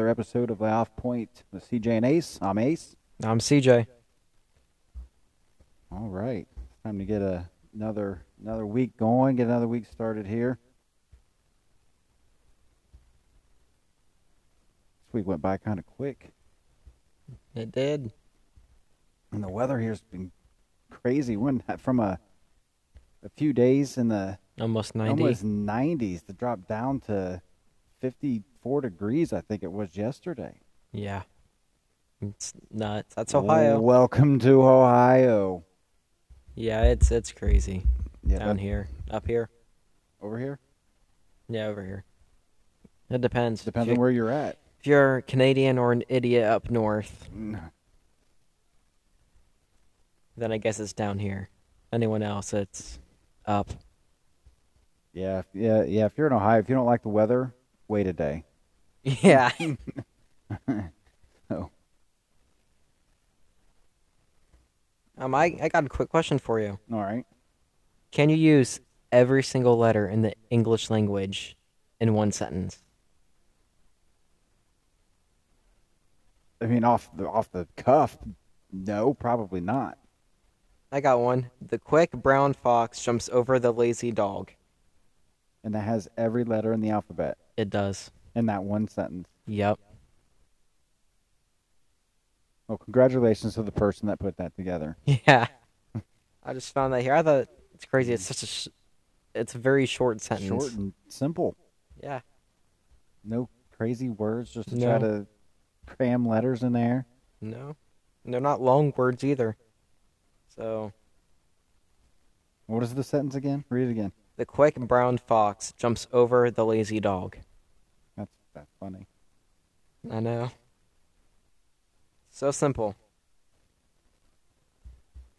welcome back to another episode of Off Point with CJ and Ace. I'm Ace. I'm CJ. All right, time to get a, another another week going. Get another week started here. This week went by kind of quick, It did. and the weather here's been crazy. Went from a a few days in the Almost 90. almost 90s to drop down to 54 degrees. I think it was yesterday. Yeah. It's nuts. That's Ohio. Welcome to Ohio. Yeah, it's it's crazy Yeah, down that- here. Up here. over here. Yeah, over here. It depends. Depends on where you're at. if you're Canadian or an idiot up north, then I guess it's down here. Anyone else, it's up. Yeah, yeah, yeah. If you're in Ohio, if you don't like the weather, wait a day. Yeah. Oh, um, I, I got a quick question for you. all right. Can you use every single letter in the English language in one sentence? I mean, off the off the cuff, no, probably not. I got one. The quick brown fox jumps over the lazy dog. And that has every letter in the alphabet It does. In that one sentence. Yep. Well, congratulations to the person that put that together. Yeah. I just found that here. I thought it's crazy. It's such a, sh- it's a very short sentence. Short and simple. Yeah. No crazy words, just to No. try to cram letters in there. No. And they're not long words either. So What is the sentence again? Read it again. the quick brown fox jumps over the lazy dog. That's funny. I know. So simple.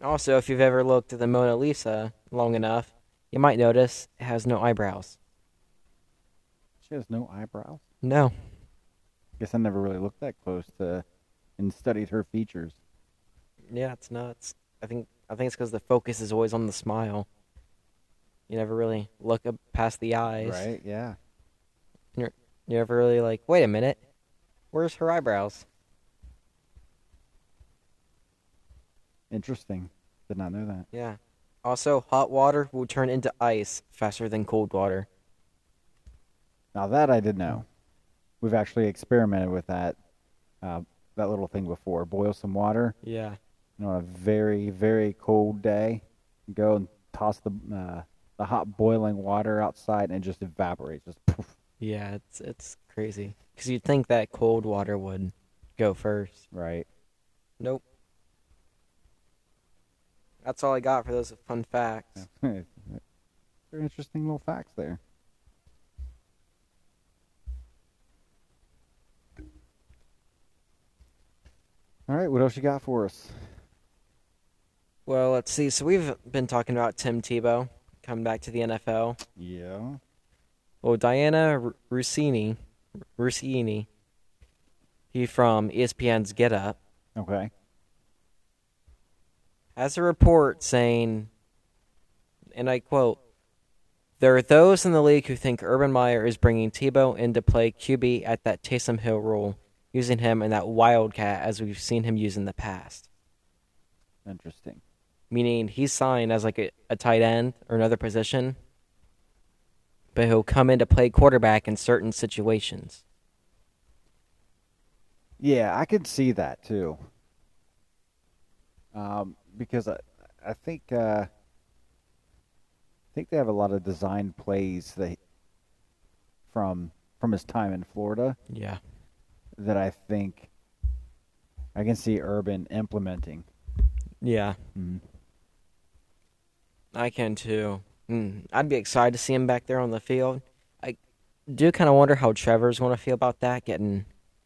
Also, if you've ever looked at the Mona Lisa long enough, you might notice it has no eyebrows. She has no eyebrows. No. I guess I never really looked that close to and studied her features. Yeah, it's nuts. I think I think it's because the focus is always on the smile. You never really look up past the eyes. Right? Yeah. You never really like, wait a minute, where's her eyebrows? Interesting. Did not know that. Yeah. Also, hot water will turn into ice faster than cold water. Now that I did know. We've actually experimented with that uh, that little thing before. Boil some water Yeah. you know, on a very very cold day. Go and toss the uh, the hot boiling water outside and it just evaporates. Just poof. Yeah, it's it's crazy. Because you'd think that cold water would go first. Right. Nope. That's all I got for those fun facts. Very interesting little facts there. All right, what else you got for us? Well, let's see. So we've been talking about Tim Tebow coming back to the NFL. Yeah. Well, Diana R- Russini, Russini, he from ESPN's Get Up, Okay. has a report saying, and I quote, There are those in the league who think Urban Meyer is bringing Tebow in to play QB at that Taysom Hill role, using him in that wildcat as we've seen him use in the past. Interesting. Meaning he's signed as like a, a tight end or another position, but he'll come in to play quarterback in certain situations. Yeah, I could see that too. Um, because I, I think uh, I think they have a lot of design plays that from from his time in Florida Yeah. that I think I can see Urban implementing. Yeah. Mm. I can too. Mm, I'd be excited to see him back there on the field. I do kind of wonder how Trevor's going to feel about that, getting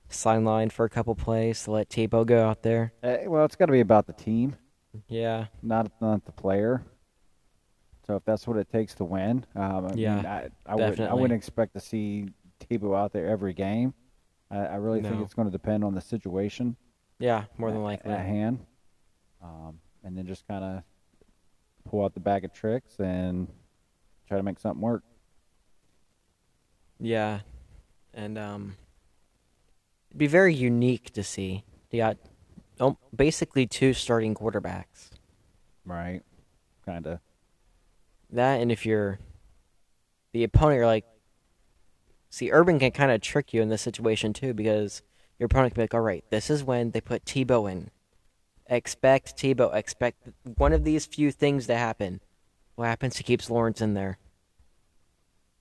sidelined for a couple plays to let Tebow go out there. Uh, well, it's got to be about the team, Yeah, not not the player. So if that's what it takes to win, um, I Yeah, mean, I, I would I wouldn't expect to see Tebow out there every game. I, I really think it's going to depend on the situation. yeah, more than at- likely. at hand, um, and then just kind of pull out the bag of tricks and try to make something work. Yeah, and um, it'd be very unique to see. You got oh, basically two starting quarterbacks. Right. Kind of. That and if you're the opponent, you're like, see, Urban can kind of trick you in this situation too because your opponent can be like, all right, this is when they put Tebow in. Expect Tebow. Expect one of these few things to happen. What happens? He keeps Lawrence in there.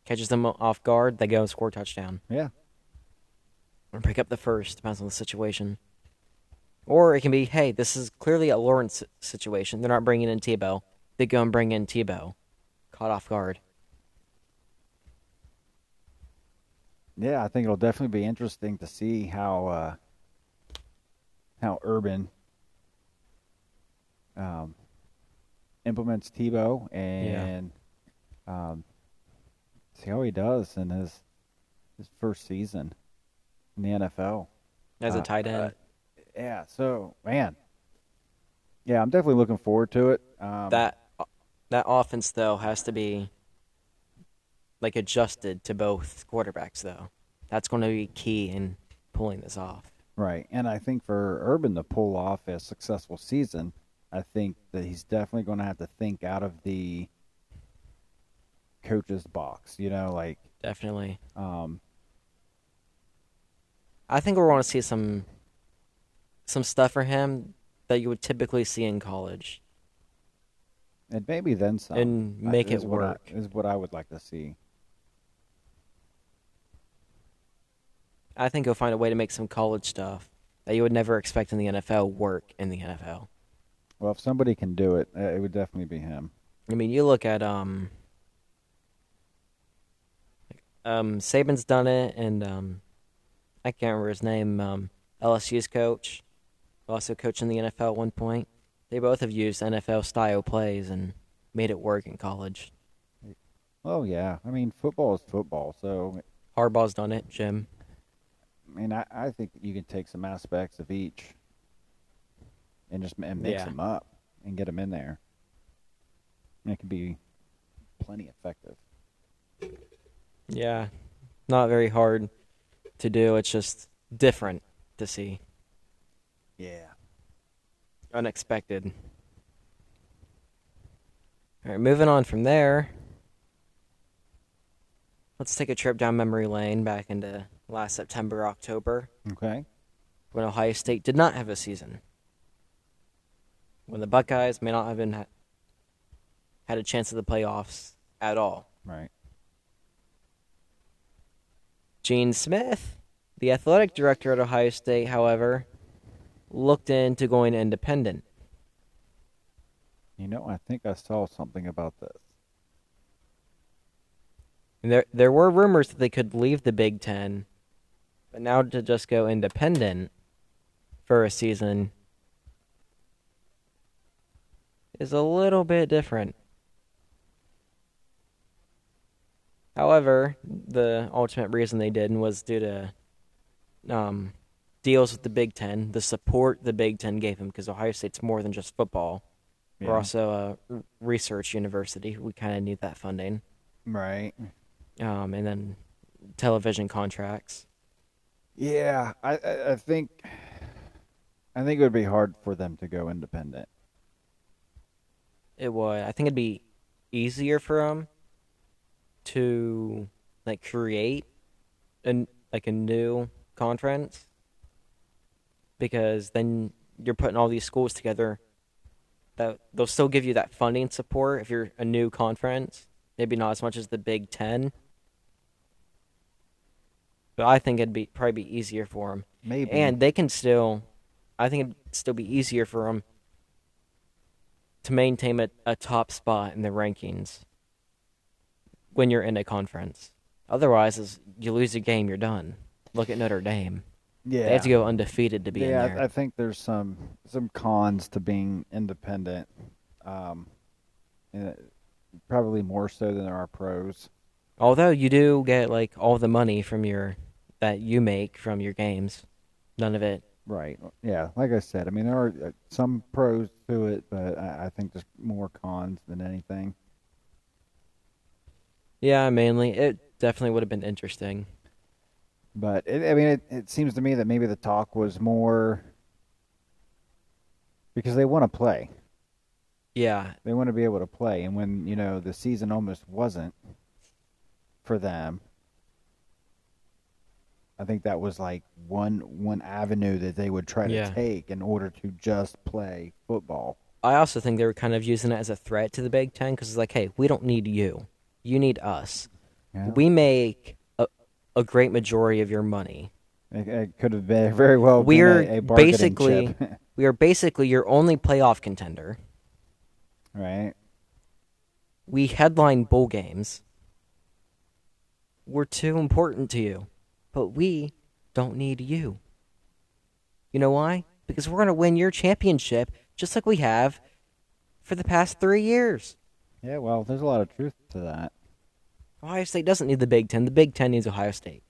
Catches them off guard. They go and score a touchdown. Yeah. Or pick up the first. Depends on the situation. Or it can be, hey, this is clearly a Lawrence situation. They're not bringing in Tebow. They go and bring in Tebow. Caught off guard. Yeah, I think it'll definitely be interesting to see how uh, how Urban um, implements Tebow and um, see how he does in his his first season in the NFL. As a Uh, tight end. uh, yeah, so man, yeah, I'm definitely looking forward to it. Um, that that offense though has to be like adjusted to both quarterbacks though. That's going to be key in pulling this off. Right. And I think for Urban to pull off a successful season, I think that he's definitely going to have to think out of the coach's box, you know, like Definitely. um I think we're going to see some some stuff for him that you would typically see in college. and maybe then some And I- make it is what I- work. is what I would like to see. I think he'll find a way to make some college stuff that you would never expect in the NFL work in the NFL. Well, if somebody can do it, uh, it would definitely be him. I mean, you look at um, um, Saban's done it, and um, I can't remember his name. Um, LSU's coach, also coaching the NFL at one point. They both have used NFL style plays and made it work in college. Oh yeah, I mean football is football, so Harbaugh's done it. Jim. I mean I, I think you can take some aspects of each and just and mix Yeah. them up and get them in there. And it can be plenty effective. Yeah, not very hard to do. It's just different to see, Yeah. unexpected. All right, moving on from there. Let's take a trip down memory lane back into last September, October, Okay. when Ohio State did not have a season. When the Buckeyes may not have been ha- had a chance at the playoffs at all. Right. Gene Smith, the athletic director at Ohio State, however, looked into going independent. You know, I think I saw something about this. And there there were rumors that they could leave the Big Ten, but now to just go independent for a season is a little bit different. However, the ultimate reason they didn't was due to um, deals with the Big Ten, the support the Big Ten gave them, because Ohio State's more than just football. We're also a research university. We kind of need that funding Right. um, and then television contracts. Yeah, I I think I think it would be hard for them to go independent. It would. I think it'd be easier for them to like create an like a new conference because then you're putting all these schools together. That they'll still give you that funding support if you're a new conference. Maybe not as much as the Big Ten, but I think it'd be probably be easier for them. Maybe. And they can still, I think it'd still be easier for them to maintain a, a top spot in the rankings when you're in a conference. Otherwise, is you lose a game, you're done. Look at Notre Dame; yeah. they have to go undefeated to be yeah, in there. I, I think there's some some cons to being independent. Um, and probably more so than there are pros. Although you do get like all the money from your that you make from your games, none of it. Right. Yeah. Like I said, I mean there are uh, some pros to it, but I, I think there's more cons than anything. Yeah, mainly it definitely would have been interesting. But it, I mean, it, it seems to me that maybe the talk was more because they want to play. Yeah, They want to be able to play, and when you know the season almost wasn't for them, I think that was like one one avenue that they would try to Yeah. take in order to just play football. I also think they were kind of using it as a threat to the Big Ten because it's like, hey, we don't need you. You need us. Yeah. We make a, a great majority of your money. It, it could have been very well. been We're a, a basically we are basically your only playoff contender. right. We headline bowl games. We're too important to you, but we don't need you. You know why? Because we're going to win your championship just like we have for the past three years. Yeah, well, there's a lot of truth to that. Ohio State doesn't need the Big Ten. The Big Ten needs Ohio State.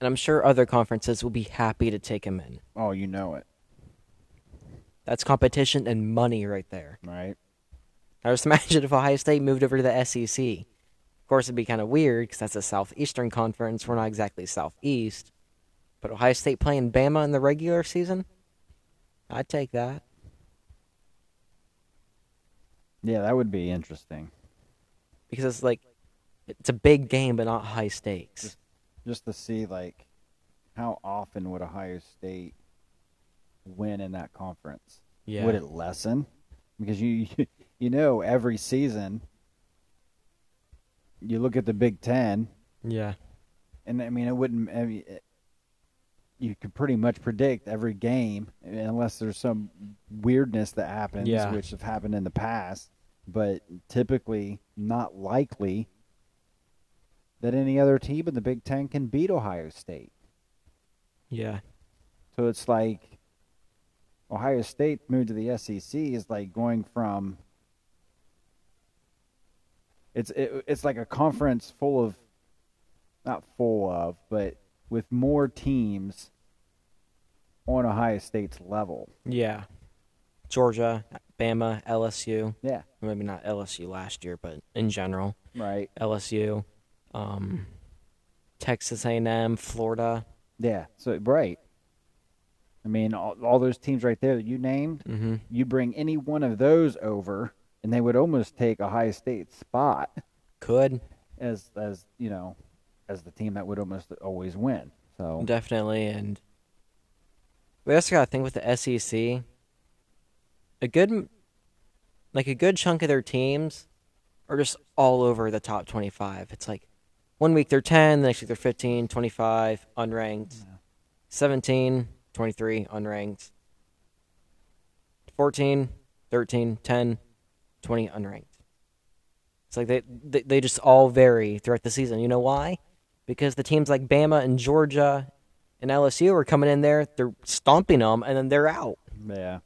And I'm sure other conferences will be happy to take him in. Oh, you know it, That's competition and money right there. right? Now just imagine if Ohio State moved over to the SEC. Of course, it'd be kind of weird because that's a Southeastern conference. We're not exactly Southeast. But Ohio State playing Bama in the regular season? I'd take that. Yeah, that would be interesting. Because it's like, it's a big game, but not high stakes. just to see like how often would Ohio State win in that conference? Yeah. Would it lessen? Because you you know every season you look at the Big Ten, Yeah. and I mean it wouldn't. I mean, it, you could pretty much predict every game unless there's some weirdness that happens, Yeah. which have happened in the past, but typically not likely that any other team in the Big Ten can beat Ohio State. Yeah. So it's like Ohio State moved to the SEC is like going from it's it, it's like a conference full of not full of but with more teams on Ohio State's level. Yeah. Georgia, Bama, LSU. Yeah, Maybe not LSU last year, but in general, right. LSU, um, Texas A&M, Florida. Yeah, so right. I mean, all, all those teams right there that you named, Mm-hmm. you bring any one of those over, and they would almost take Ohio State spot. Could as as you know as the team that would almost always win. So definitely, and we also got to think with the SEC. A good, like a good chunk of their teams, are just all over the top twenty-five. It's like one week they're ten, the next week they're 15, 25, unranked, 17, 23, unranked, 14, 13, 10, 20, unranked. It's like they, they they just all vary throughout the season. You know why? Because the teams like Bama and Georgia and LSU are coming in there, they're stomping them, and then they're out, yeah,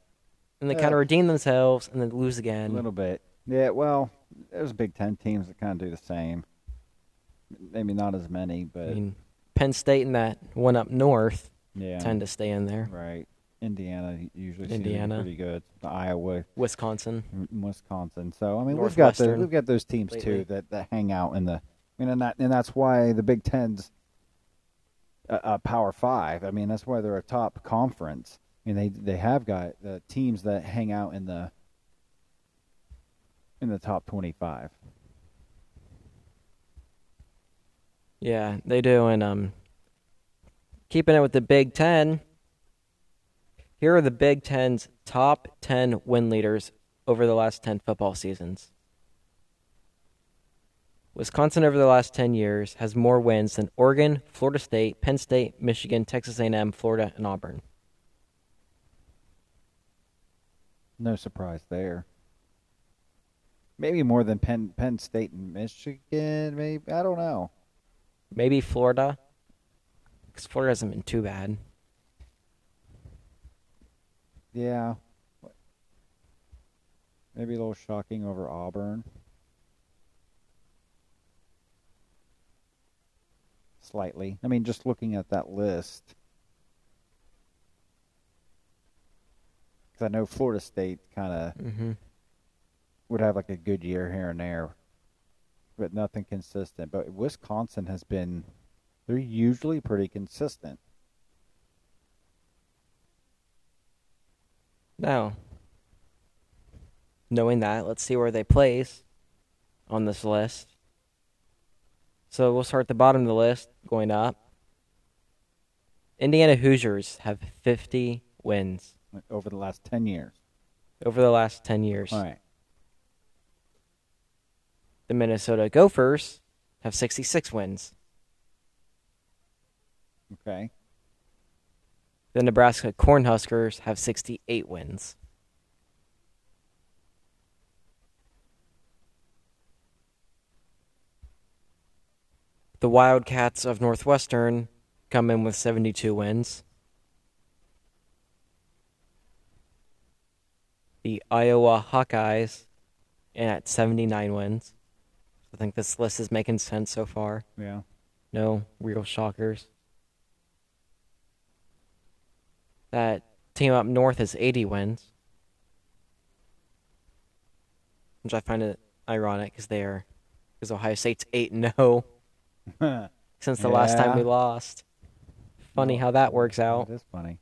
and they Yeah. kind of redeem themselves, and then lose again. a little bit. Yeah, well, there's Big Ten teams that kind of do the same. Maybe not as many, but I mean, Penn State and that one up north yeah, tend to stay in there. right. Indiana usually seems Indiana. pretty good. Iowa, Wisconsin, and Wisconsin. So I mean, we've got the, we've got those teams lately. too that, that hang out in the. I mean, and that and that's why the Big Ten's a, a Power Five. I mean, that's why they're a top conference. I mean, they they have got the teams that hang out in the in the top twenty-five. yeah, they do. And um, keeping it with the Big Ten, here are the Big Ten's top ten win leaders over the last ten football seasons. Wisconsin over the last 10 years has more wins than Oregon, Florida State, Penn State, Michigan, Texas A&M, Florida, and Auburn. No surprise there. Maybe more than Penn Penn State and Michigan. Maybe I don't know. Maybe Florida, because Florida hasn't been too bad. Yeah. Maybe a little shocking over Auburn. Slightly. I mean, just looking at that list. Because I know Florida State kind of Mm-hmm. would have like a good year here and there. but nothing consistent. But Wisconsin has been, they're usually pretty consistent. Now, knowing that, let's see where they place on this list. So we'll start at the bottom of the list, going up. Indiana Hoosiers have 50 wins over the last 10 years. over the last 10 years. All right. The Minnesota Gophers have 66 wins. Okay. The Nebraska Cornhuskers have 68 wins. The Wildcats of Northwestern come in with 72 wins. The Iowa Hawkeyes at 79 wins. I think this list is making sense so far. Yeah. No real shockers. That team up north is 80 wins, which I find it ironic because they are because Ohio State's eight and zero oh since the last time we lost. Funny how that works out. It is funny.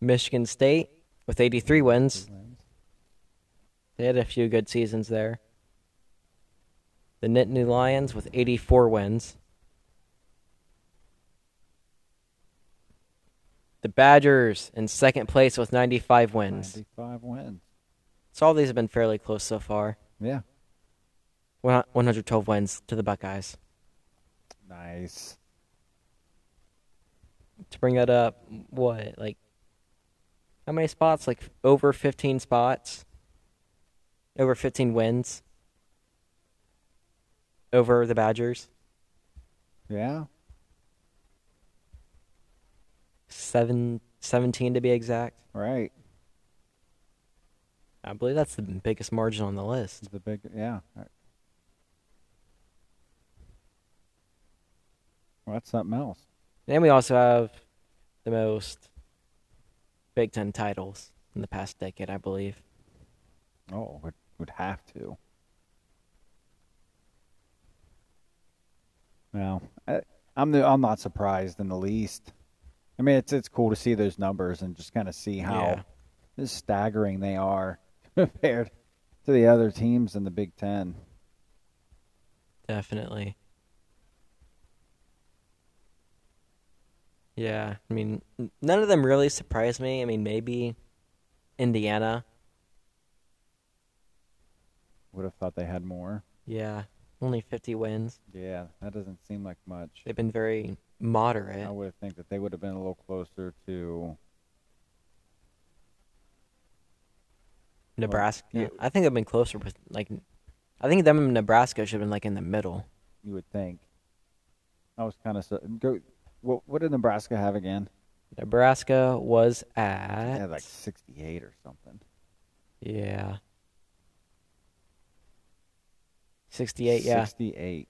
Michigan State with 83 wins. They had a few good seasons there. The Nittany Lions with 84 wins. The Badgers in second place with 95 wins. 95 wins. So all these have been fairly close so far. Yeah. One- 112 wins to the Buckeyes. Nice. To bring that up, what, like, how many spots? Like over 15 spots? Over 15 wins? Over the Badgers? Yeah. Seven, 17 to be exact. Right. I believe that's the biggest margin on the list. The big, yeah. Well, that's something else. And we also have the most Big Ten titles in the past decade, I believe. Oh, would would have to. Well, I, I'm the, I'm not surprised in the least. I mean, it's it's cool to see those numbers and just kind of see how Yeah. staggering they are compared to the other teams in the Big Ten. Definitely. Yeah, I mean, none of them really surprised me. I mean, maybe Indiana. Would have thought they had more. Yeah, only 50 wins. Yeah, that doesn't seem like much. They've been very moderate. I would think that they would have been a little closer to. Nebraska. yeah. I think they've been closer with like. I think them and Nebraska should have been like in the middle. You would think. I was kind of so, go. What what did Nebraska have again? Nebraska was at had like 68 or something. yeah. 68, yeah. 68.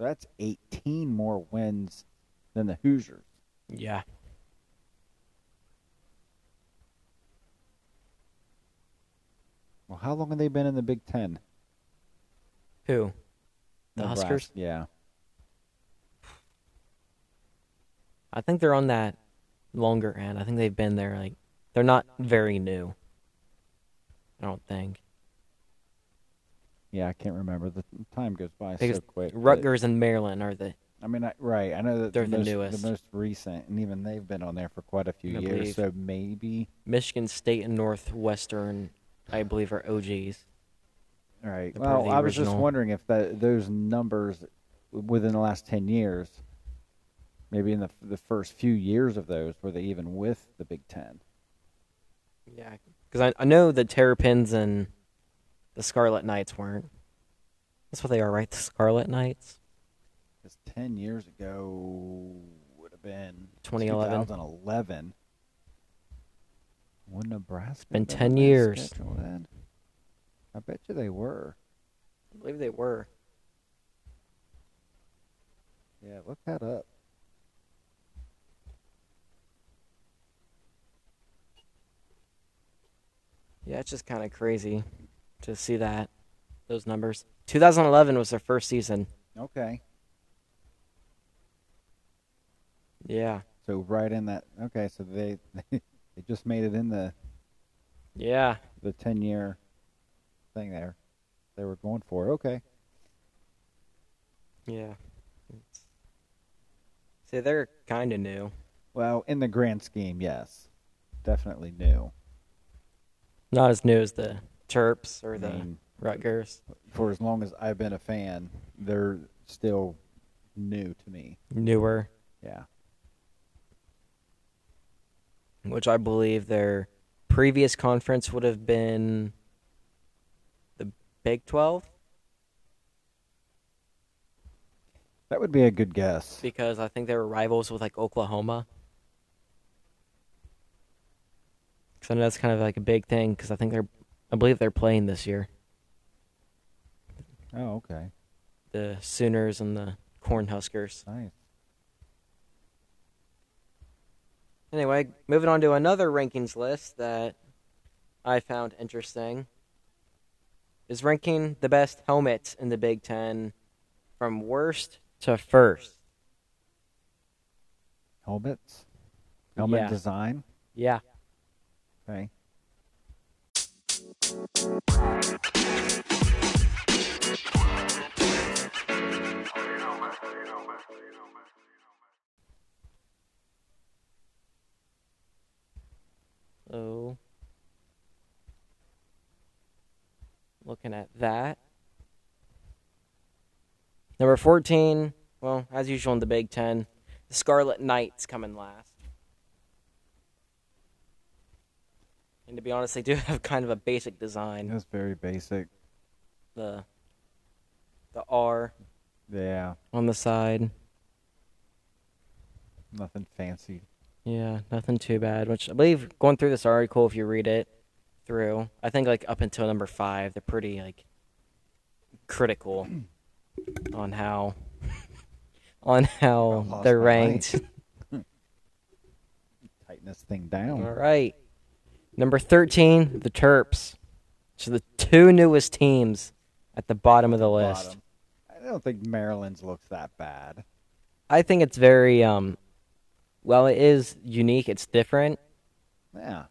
So that's 18 more wins than the Hoosiers. Yeah. Well, how long have they been in the Big Ten? Who? The Nebraska- Huskers? Yeah. I think they're on that longer end. I think they've been there like they're not very new. I don't think. Yeah, I can't remember. The time goes by Because so quick. Rutgers and Maryland are the I mean, I, right. I know that They're the, most, newest. the most recent, and even they've been on there for quite a few I years. believe. So maybe, Michigan State and Northwestern, I believe, are OGs. all right. They're part of Well, the I was just original. wondering if that those numbers within the last 10 years, maybe in the the first few years of those, were they even with the Big Ten? Yeah, because I I know the Terrapins and the Scarlet Knights weren't. That's what they are, right? The Scarlet Knights. Because 10 years ago would have been 2011. 2011. Would Nebraska been 10 years. I bet you they were. I believe they were. Yeah, look that up. Yeah, it's just kind of crazy to see that those numbers. 2011 was their first season. Okay. Yeah. So right in that. Okay, so they they just made it in the Yeah. the ten year thing there. They were going for okay. Yeah. See, they're kind of new. Well, in the grand scheme, yes, definitely new. Not as new as the Terps or I the mean, Rutgers. for as long as I've been a fan, they're still new to me. Newer, Yeah. which I believe their previous conference would have been the Big 12 That would be a good guess. because I think they were rivals with like Oklahoma. Because I know that's kind of like a big thing because I think they're, I believe they're playing this year. Oh, okay. The Sooners and the Cornhuskers. Nice. Anyway, moving on to another rankings list that I found interesting is ranking the best helmets in the Big Ten from worst to first. Helmets? Helmet Yeah. design? Yeah. Okay. So, looking at that. Number 14, well, as usual in the Big Ten, the Scarlet Knights coming last. And to be honest, they do have kind of a basic design. That's very basic. The the R Yeah. on the side. Nothing fancy. Yeah, nothing too bad. Which I believe going through this article, if you read it through, I think like up until number five, they're pretty like critical on how on how they're ranked. Tighten this thing down. All right, number thirteen, the Terps. So the two newest teams at the bottom of the list. Bottom. I don't think Maryland's looks that bad. I think it's very um, well, it is unique. It's different. Yeah.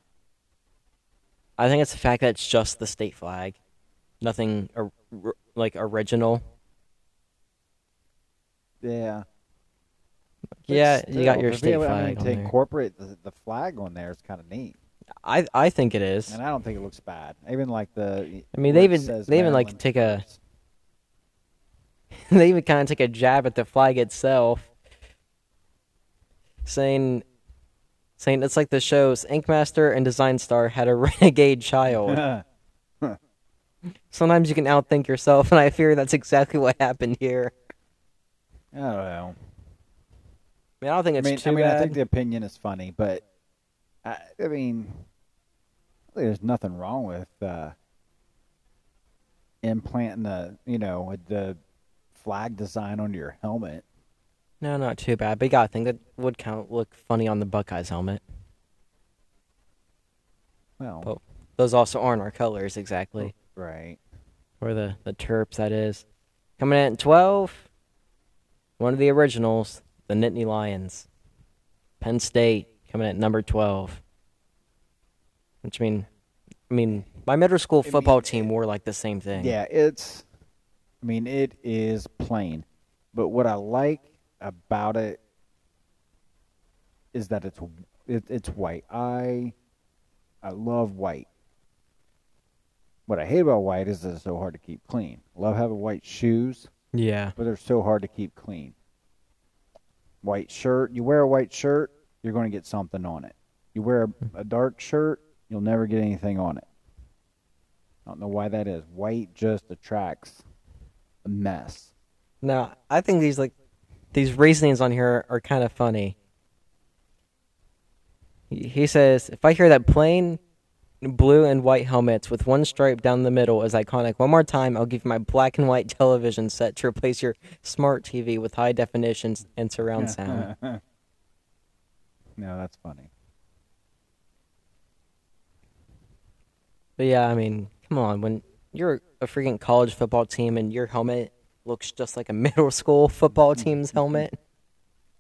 I think it's the fact that it's just the state flag, nothing or, like original. Yeah. But Yeah, you got your state able- I flag mean, there. incorporate the, the flag on there is kind of neat, I I think it is. and I don't think it looks bad. Even like the. I mean, they even- says they even, like, take a- they even kind of take a jab at the flag itself, saying saying it's like the shows Inkmaster and Design Star had a renegade child. Sometimes you can outthink yourself, and I fear that's exactly what happened here. I don't know. I mean, I don't think I it's mean, too I mean, bad. I think the opinion is funny, but I, I mean, there's nothing wrong with uh, implanting the, you know, the flag design on your helmet. No, not too bad. But you gotta think that would count look funny on the Buckeyes helmet. Well, Oh. Those also aren't our colors exactly. right. Or the, the Terps, that is. Coming in at 12, one of the originals, the Nittany Lions. Penn State coming at number 12. Which mean, I mean, my middle school I mean, football team wore like the same thing. Yeah, it's. I mean, it is plain, but what I like about it is that it's it, it's white. I I love white. What I hate about white is that it's so hard to keep clean. Love having white shoes, Yeah. but they're so hard to keep clean. White shirt, you wear a white shirt, you're going to get something on it. You wear a, a dark shirt, you'll never get anything on it. I don't know why that is. White just attracts a mess. Now, I think these like these reasonings on here are kind of funny. He says, "If I hear that plain blue and white helmets with one stripe down the middle is iconic, one more time, I'll give you my black and white television set to replace your smart TV with high definition and surround sound." No, that's funny. But yeah, I mean, come on, when you're a freaking college football team and your helmet looks just like a middle school football team's helmet,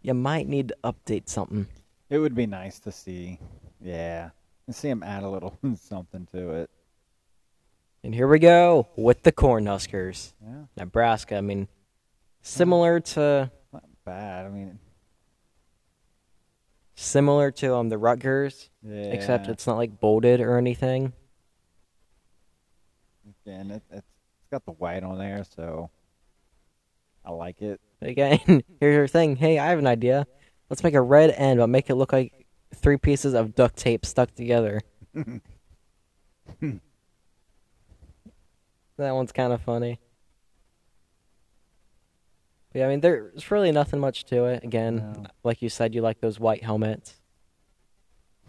you might need to update something. It would be nice to see, yeah, and see him add a little something to it. And here we go with the Cornhuskers. Yeah, Nebraska, I mean, similar to not bad. I mean, similar to um the Rutgers, yeah. except it's not like bolded or anything. again, it, it's it's got the white on there, so I like it. Again, here's your thing. Hey, I have an idea. Let's make a red end, but make it look like three pieces of duct tape stuck together. that one's kind of funny. But yeah, I mean, there's really nothing much to it. Again, No. like you said, you like those white helmets.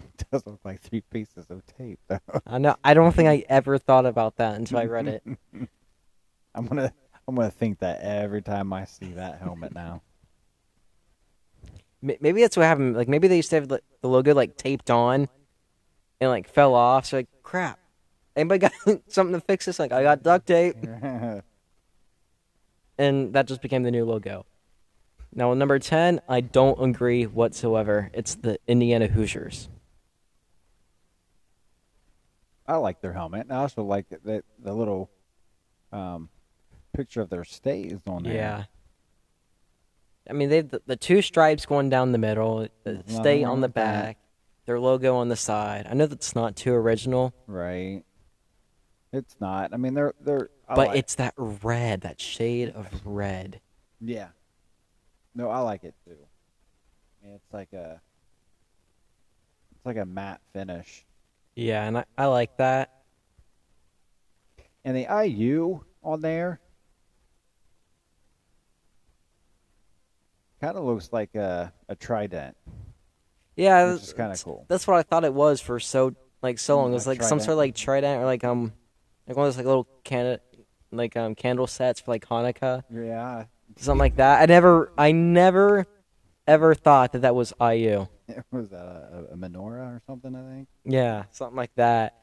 It does look like three pieces of tape, though. I know. I don't think I ever thought about that until I read it. I'm gonna I'm gonna think that every time I see that helmet now. Maybe that's what happened. Like maybe they used to have the the logo like taped on, and like fell off. So like, crap. Anybody got something to fix this? Like I got duct tape, and that just became the new logo. Now number ten, I don't agree whatsoever. It's the Indiana Hoosiers. I like their helmet. I also like that the, the little um, picture of their state is on there. Yeah. I mean, they the, the two stripes going down the middle, the Nothing state on the back, their logo on the side. I know that's not too original, Right. It's not. I mean, they're they're. I but like- it's that red, that shade of red. yeah. No, I like it too. I mean, it's like a. It's like a matte finish, Yeah, and I, I like that. and the IU on there. Kind of looks like a a trident. Yeah, Which is kinda cool. That's what I thought it was for so like so long. It was Like like some sort of like trident or like um like one of those like little can like um candle sets for like Hanukkah, Yeah, something like that. I never I never ever thought that that was IU. was that a, a menorah or something? I think. Yeah, something like that.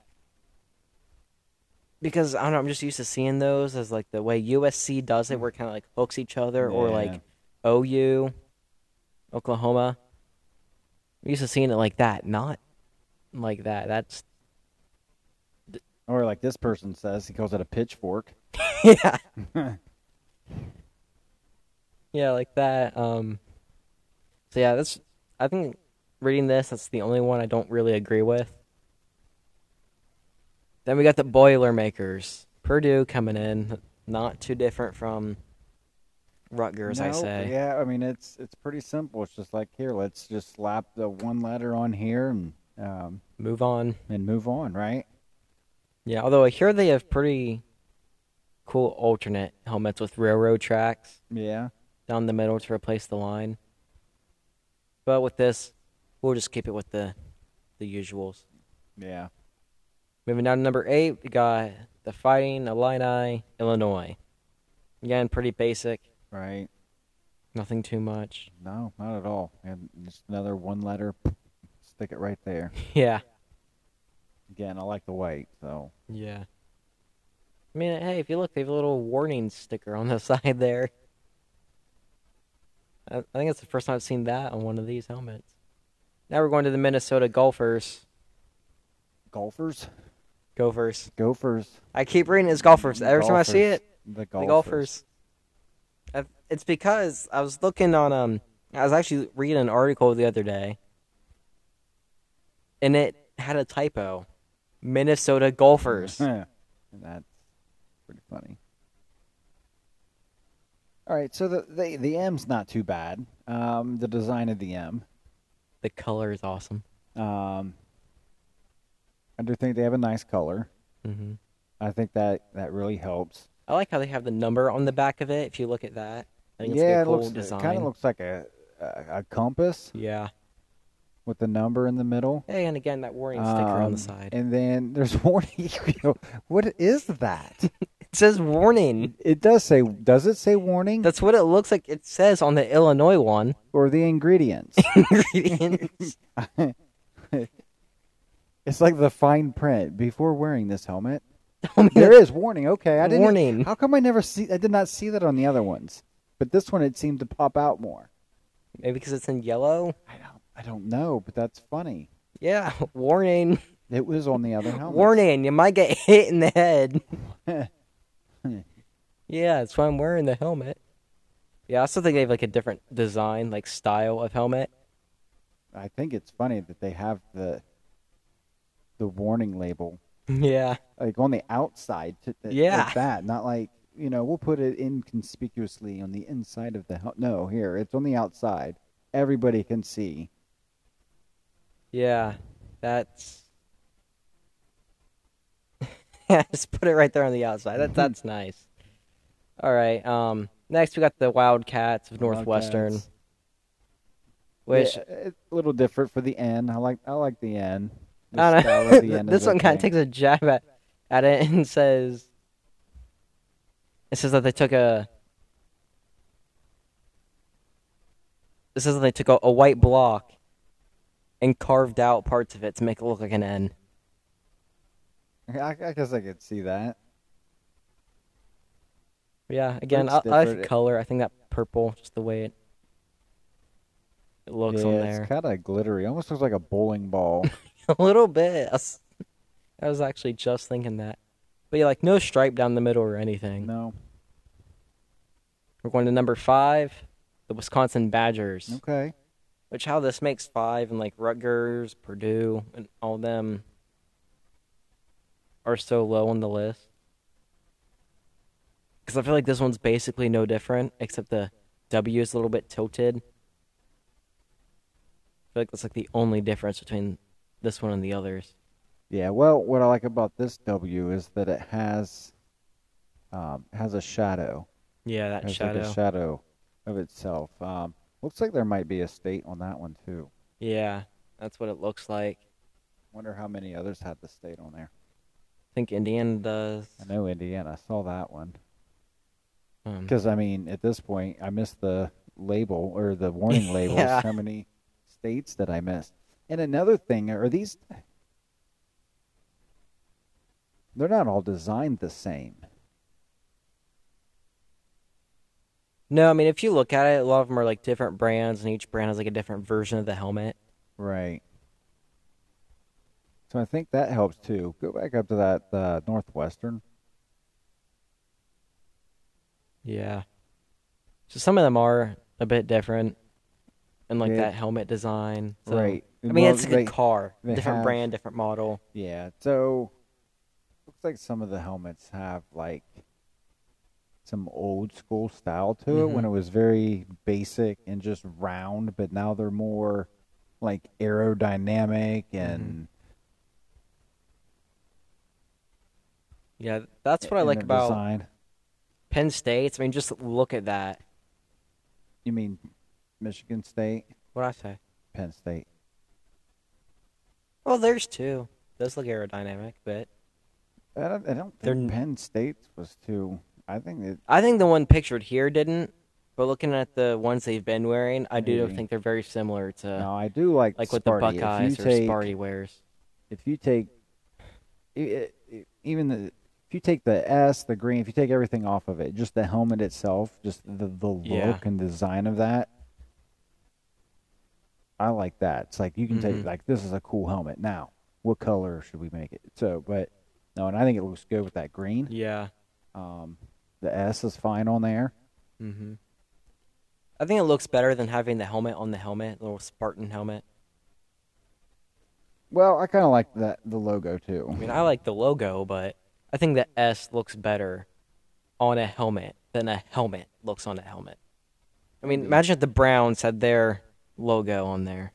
Because I don't know, I'm just used to seeing those as like the way USC does it, where it kind of like hooks each other, or like OU, Oklahoma. I'm used to seeing it like that, not like that. That's Or like this person says, he calls it a pitchfork. yeah, yeah, like that. Um, so yeah, that's. I think reading this, that's the only one I don't really agree with. Then we got the Boilermakers, Purdue coming in, not too different from Rutgers, I say. Yeah, I mean it's it's pretty simple. It's just like here, let's just slap the one letter on here and um, Move on. and move on, right? Yeah, although I hear they have pretty cool alternate helmets with railroad tracks Yeah. down the middle to replace the line. But with this, we'll just keep it with the the usuals. Yeah. Moving down to number eight, we got the Fighting Illini, Illinois. Again, pretty basic, Right. nothing too much. No, not at all. And just another one letter. Stick it right there. Yeah, Again, I like the white, so yeah. I mean, hey, if you look, they have a little warning sticker on the side there. I, I think it's the first time I've seen that on one of these helmets. Now we're going to the Minnesota Golfers. golfers, Gophers. gophers. I keep reading it's golfers. Every time I see it, the golfers. the golfers. golfers. It's because I was looking on um I was actually reading an article the other day and it had a typo. Minnesota Golfers. that's pretty funny. All right, so the, the the M's not too bad. Um, the design of the M. the color is awesome. Um, I do think they have a nice color. hmm I think that that really helps. I like how they have the number on the back of it. If you look at that, I think it's yeah, a it cool looks design. it kind of looks like a, a a compass yeah. With the number in the middle. Hey, and again that warning sticker on Um, the side. And then there's warning. what is that? It says warning. It does say. Does it say warning That's what it looks like. It says on the Illinois one. or the ingredients? Ingredients. it's like the fine print before wearing this helmet. Me There is warning. Okay, I didn't. Warning. How come I never see? I did not see that on the other ones, but this one it seemed to pop out more. Maybe because it's in yellow. I don't. I don't know, but that's funny. Yeah, warning, It was on the other helmet. warning. You might get hit in the head. yeah, that's why I'm wearing the helmet. Yeah, I also think they have like a different design, like style of helmet. I think it's funny that they have the the warning label Yeah, like on the outside. To, to- Yeah. like that, not like you know we'll put it inconspicuously on the inside of the helmet. No, here it's on the outside. Everybody can see. Yeah, that's. yeah, just put it right there on the outside. That that's nice. All right. Um. Next, we got the Wildcats of Northwestern, Wildcats. which Yeah, it's a little different for the end. I like I like the end. The I don't know. this is one kind of takes a jab at, at it and says, "It says that they took a." It says that they took a, a white block and carved out parts of it to make it look like an N. I, I guess I could see that. Yeah, again, I, I like the color. I think that purple, just the way it it looks yeah, on there. it's kind of glittery. Almost looks like a bowling ball. a little bit. I was, I was actually just thinking that, but yeah, like no stripe down the middle or anything. no. We're going to number five, the Wisconsin Badgers. Okay. Which how this makes five and like Rutgers, Purdue, and all them are so low on the list. Because I feel like this one's basically no different, except the W is a little bit tilted. I feel like that's like the only difference between this one and the others. Yeah. Well, what I like about this W is that it has um, has a shadow. Yeah, that has shadow. like a shadow of itself. Um, looks like there might be a state on that one too. yeah, that's what it looks like. Wonder how many others had the state on there. I think Indiana does. I know Indiana. I saw that one. Um, Because I mean, at this point, I missed the label or the warning label. Yeah. How many states that I missed? And another thing, are these? They're not all designed the same. No, I mean if you look at it, a lot of them are like different brands, and each brand has like a different version of the helmet. Right. So I think that helps too. Go back up to that uh, Northwestern. Yeah. So some of them are a bit different in like Yeah. that helmet design. So, right. I mean, Well, it's like they- a car, they different have- brand, different model. Yeah. So looks like some of the helmets have like some old school style to it when Mhm. it was very basic and just round, but now they're more like aerodynamic Mm-hmm. and Yeah, that's what I like about design. Penn State. I mean, just look at that. You mean Michigan State, What I say? Penn State? Well, there's two. Those look aerodynamic, but I don't, I don't think Penn State was too. I think it, I think the one pictured here didn't. But looking at the ones they've been wearing, I do Maybe. think they're very similar to no, I do like like what the Sparty. Buckeyes if or you take, Sparty wears. if you take e- e- even the if you take the S, the green, if you take everything off of it, just the helmet itself, just the the look Yeah. and design of that, I like that. It's like you can Mhm. take like this is a cool helmet. Now, what color should we make it? So, but no, and I think it looks good with that green. Yeah. Um, the S is fine on there. Mm-hmm. I think it looks better than having the helmet on the helmet, the little Spartan helmet. Well, I kind of like that the logo too. I mean, I like the logo, but I think the S looks better on a helmet than a helmet looks on a helmet. I mean, imagine if the Browns had their logo on there.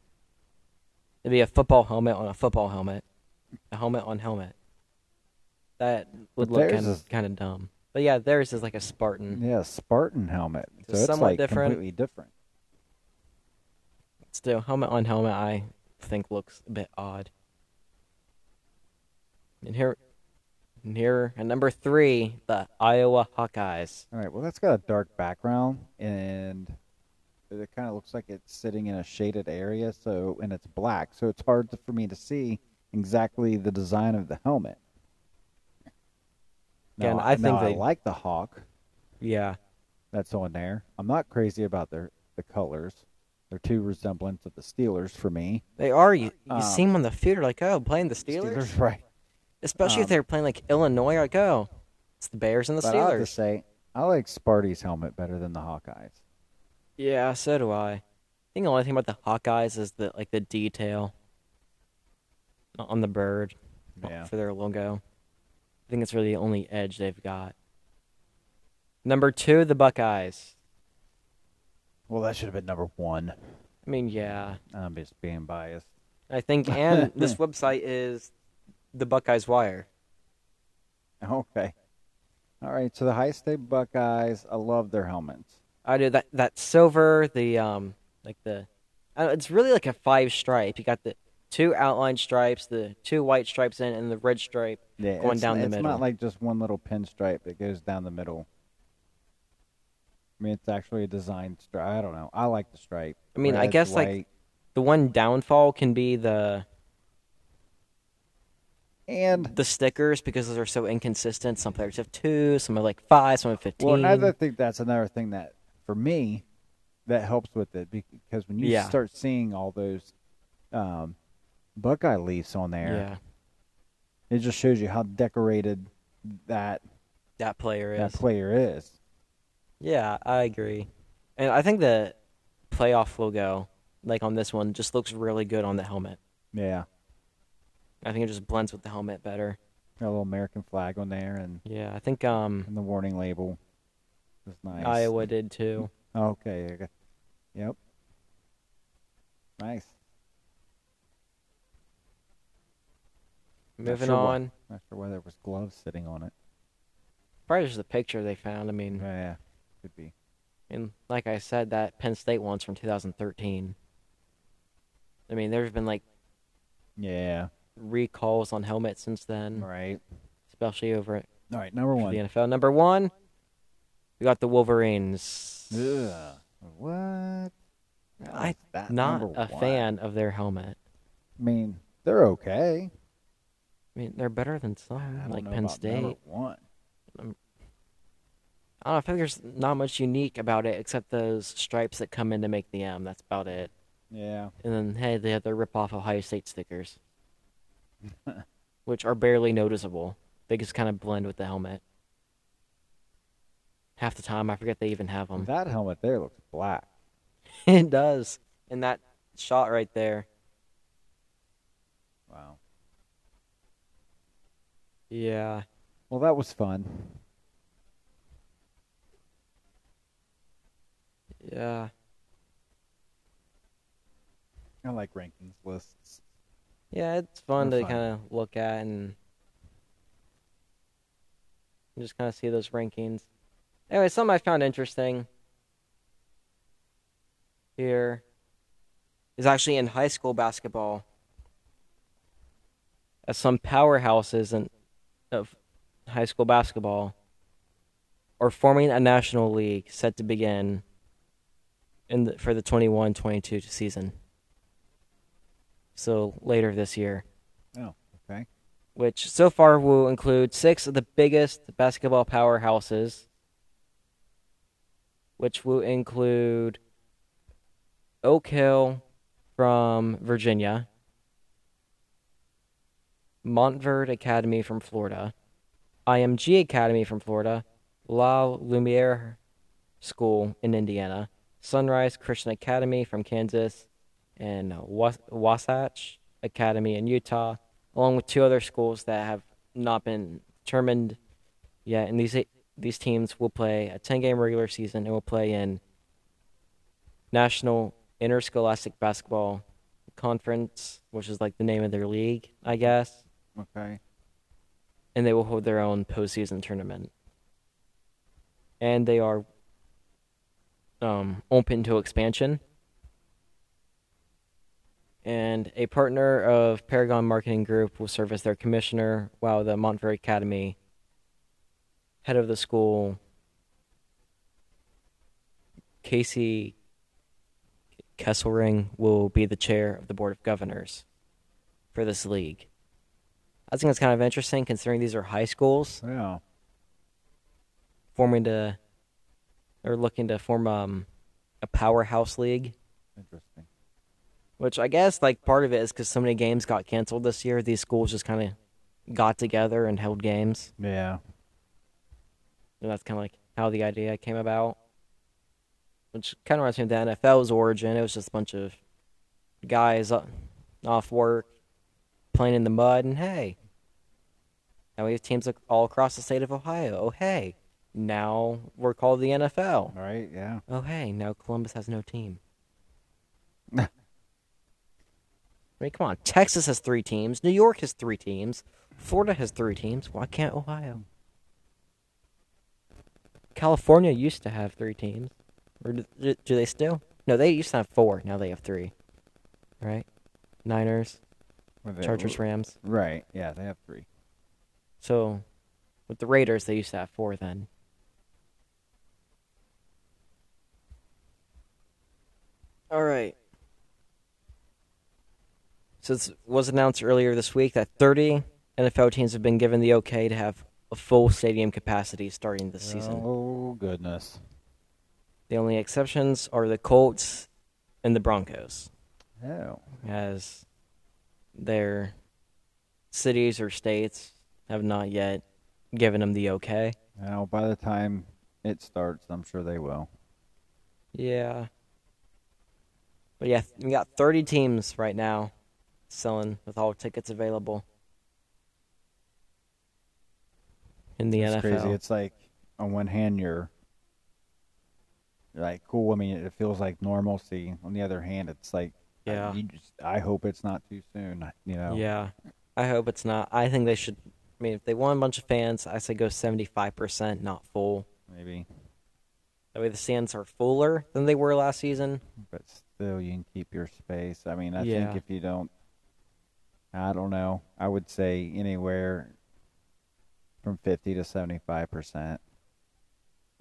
It'd be a football helmet on a football helmet, a helmet on helmet. That would But look kind of, is- kind of dumb. But yeah, theirs is like a Spartan. Yeah, Spartan helmet. So It's it's somewhat like different. completely different. Still, helmet on helmet, I think looks a bit odd. And here, and number three, the Iowa Hawkeyes. All right. Well, that's got a dark background, and it kind of looks like it's sitting in a shaded area. So, and it's black, so it's hard to, for me to see exactly the design of the helmet. Again, I think now I they, like the hawk yeah, that's on there. I'm not crazy about their the colors. They're too resemblant of the Steelers for me. they are. You, you Um, see them on the field, you're like, oh, playing the Steelers, right? especially if um, they're playing like Illinois. Like, oh, it's the Bears and the But I have to say, I like Sparty's helmet better than the Hawkeyes. Yeah, so do I. I think the only thing about the Hawkeyes is the like the detail on the bird Yeah. for their logo. I think it's really the only edge they've got. Number two, the Buckeyes. Well, that should have been number one. I mean, yeah, I'm just being biased. I think, and this website is the Buckeyes Wire. Okay. All right. So the Ohio State Buckeyes, I love their helmets. I do that. That silver, the um, like the, uh, it's really like a five stripe. You got the two outline stripes, the two white stripes in, and the red stripe Yeah, going down the it's middle. It's not like just one little pinstripe that goes down the middle. I mean, it's actually a design stripe. I don't know. I like the stripe. I mean, I Red, guess, like, The one downfall can be the and the stickers because those are so inconsistent. Some players have two, some are like five, some are fifteen. well, another thing that's another thing that for me that helps with it because when you Yeah. start seeing all those um, Buckeye leaves on there, yeah, it just shows you how decorated that that player that is. That player is. Yeah, I agree, and I think the playoff logo, like on this one, just looks really good on the helmet. Yeah, I think it just blends with the helmet better. got a little American flag on there and, Yeah, I think um and the warning label. is nice. Iowa did too. Okay. Yep. Nice. Not Moving sure why- on, Not sure why there was gloves sitting on it. probably just the picture they found. I mean, Yeah, yeah, could be. and like I said, that Penn State one's from 2013. I mean, there's been like Yeah. recalls on helmets since then, Right. especially over at All right. Number one. the NFL. Number one, we got the Wolverines. Ugh. What? I is that not a one? fan of their helmet. I mean, they're okay. I mean, they're better than I some, don't like know Penn State. one. Um, I don't know. I think there's not much unique about it except those stripes that come in to make the M. That's about it. Yeah. And then hey, they have their rip off Ohio State stickers, which are barely noticeable. They just kind of blend with the helmet. Half the time, I forget they even have them. That helmet there looks black. it does. In that shot right there. Wow. Yeah. Well, that was fun. Yeah. I like rankings lists. Yeah, it's fun They're to fun. kind of look at and just kind of see those rankings. Anyway, something I found interesting here is actually in high school basketball. As some powerhouses in, of high school basketball are forming a national league set to begin in the, for the 21-22 season. So later this year Oh, okay. which so far will include six of the biggest basketball powerhouses, which will include Oak Hill from Virginia, Montverde Academy from Florida, IMG Academy from Florida, La Lumiere School in Indiana, Sunrise Christian Academy from Kansas, and uh, Was- Wasatch Academy in Utah, along with two other schools that have not been determined yet. And these these teams will play a 10 game regular season and will play in National Interscholastic Basketball Conference, which is like the name of their league, I guess. Okay. And they will hold their own postseason tournament. And they are um, open to expansion. And a partner of Paragon Marketing Group will serve as their commissioner, while the Montverde Academy head of the school, Casey Kesselring, will be the chair of the board of governors for this league. I think it's kind of interesting considering these are high schools. Yeah. forming to, or looking to form um, a powerhouse league. Interesting. Which I guess like part of it is because so many games got canceled this year. These schools just kind of got together and held games, Yeah. and that's kind of like how the idea came about. Which kind of reminds me of the NFL's origin. It was just a bunch of guys uh, off work playing in the mud, and hey, now we have teams all across the state of Ohio. Oh hey, now we're called the NFL. All right. Yeah. Oh hey, now Columbus has no team. I mean, come on. Texas has three teams. New York has three teams. Florida has three teams. Why can't Ohio? California used to have three teams. Or do do they still? No, they used to have four. Now they have three. Right? Niners, Chargers, Rams. Right. Yeah. They have three. So, with the Raiders, they used to have four then. All right. So it was announced earlier this week that 30 NFL teams have been given the okay to have a full stadium capacity starting this season. Oh goodness. The only exceptions are the Colts and the Broncos, Oh. as their cities or states have not yet given them the okay. Now, by the time it starts, I'm sure they will. Yeah. But yeah, we got 30 teams right now selling with all tickets available in the it's NFL. crazy. It's like on one hand you're you're like cool. I mean, it feels like normalcy. On the other hand, it's like Yeah. You just, I hope it's not too soon. You know. Yeah. I hope it's not. I think they should. I mean, if they want a bunch of fans, I say go 75%, not full. Maybe, That way the stands are fuller than they were last season. but still, you can keep your space. I mean, I Yeah. think if you don't, I don't know. I would say anywhere from fifty to seventy-five percent.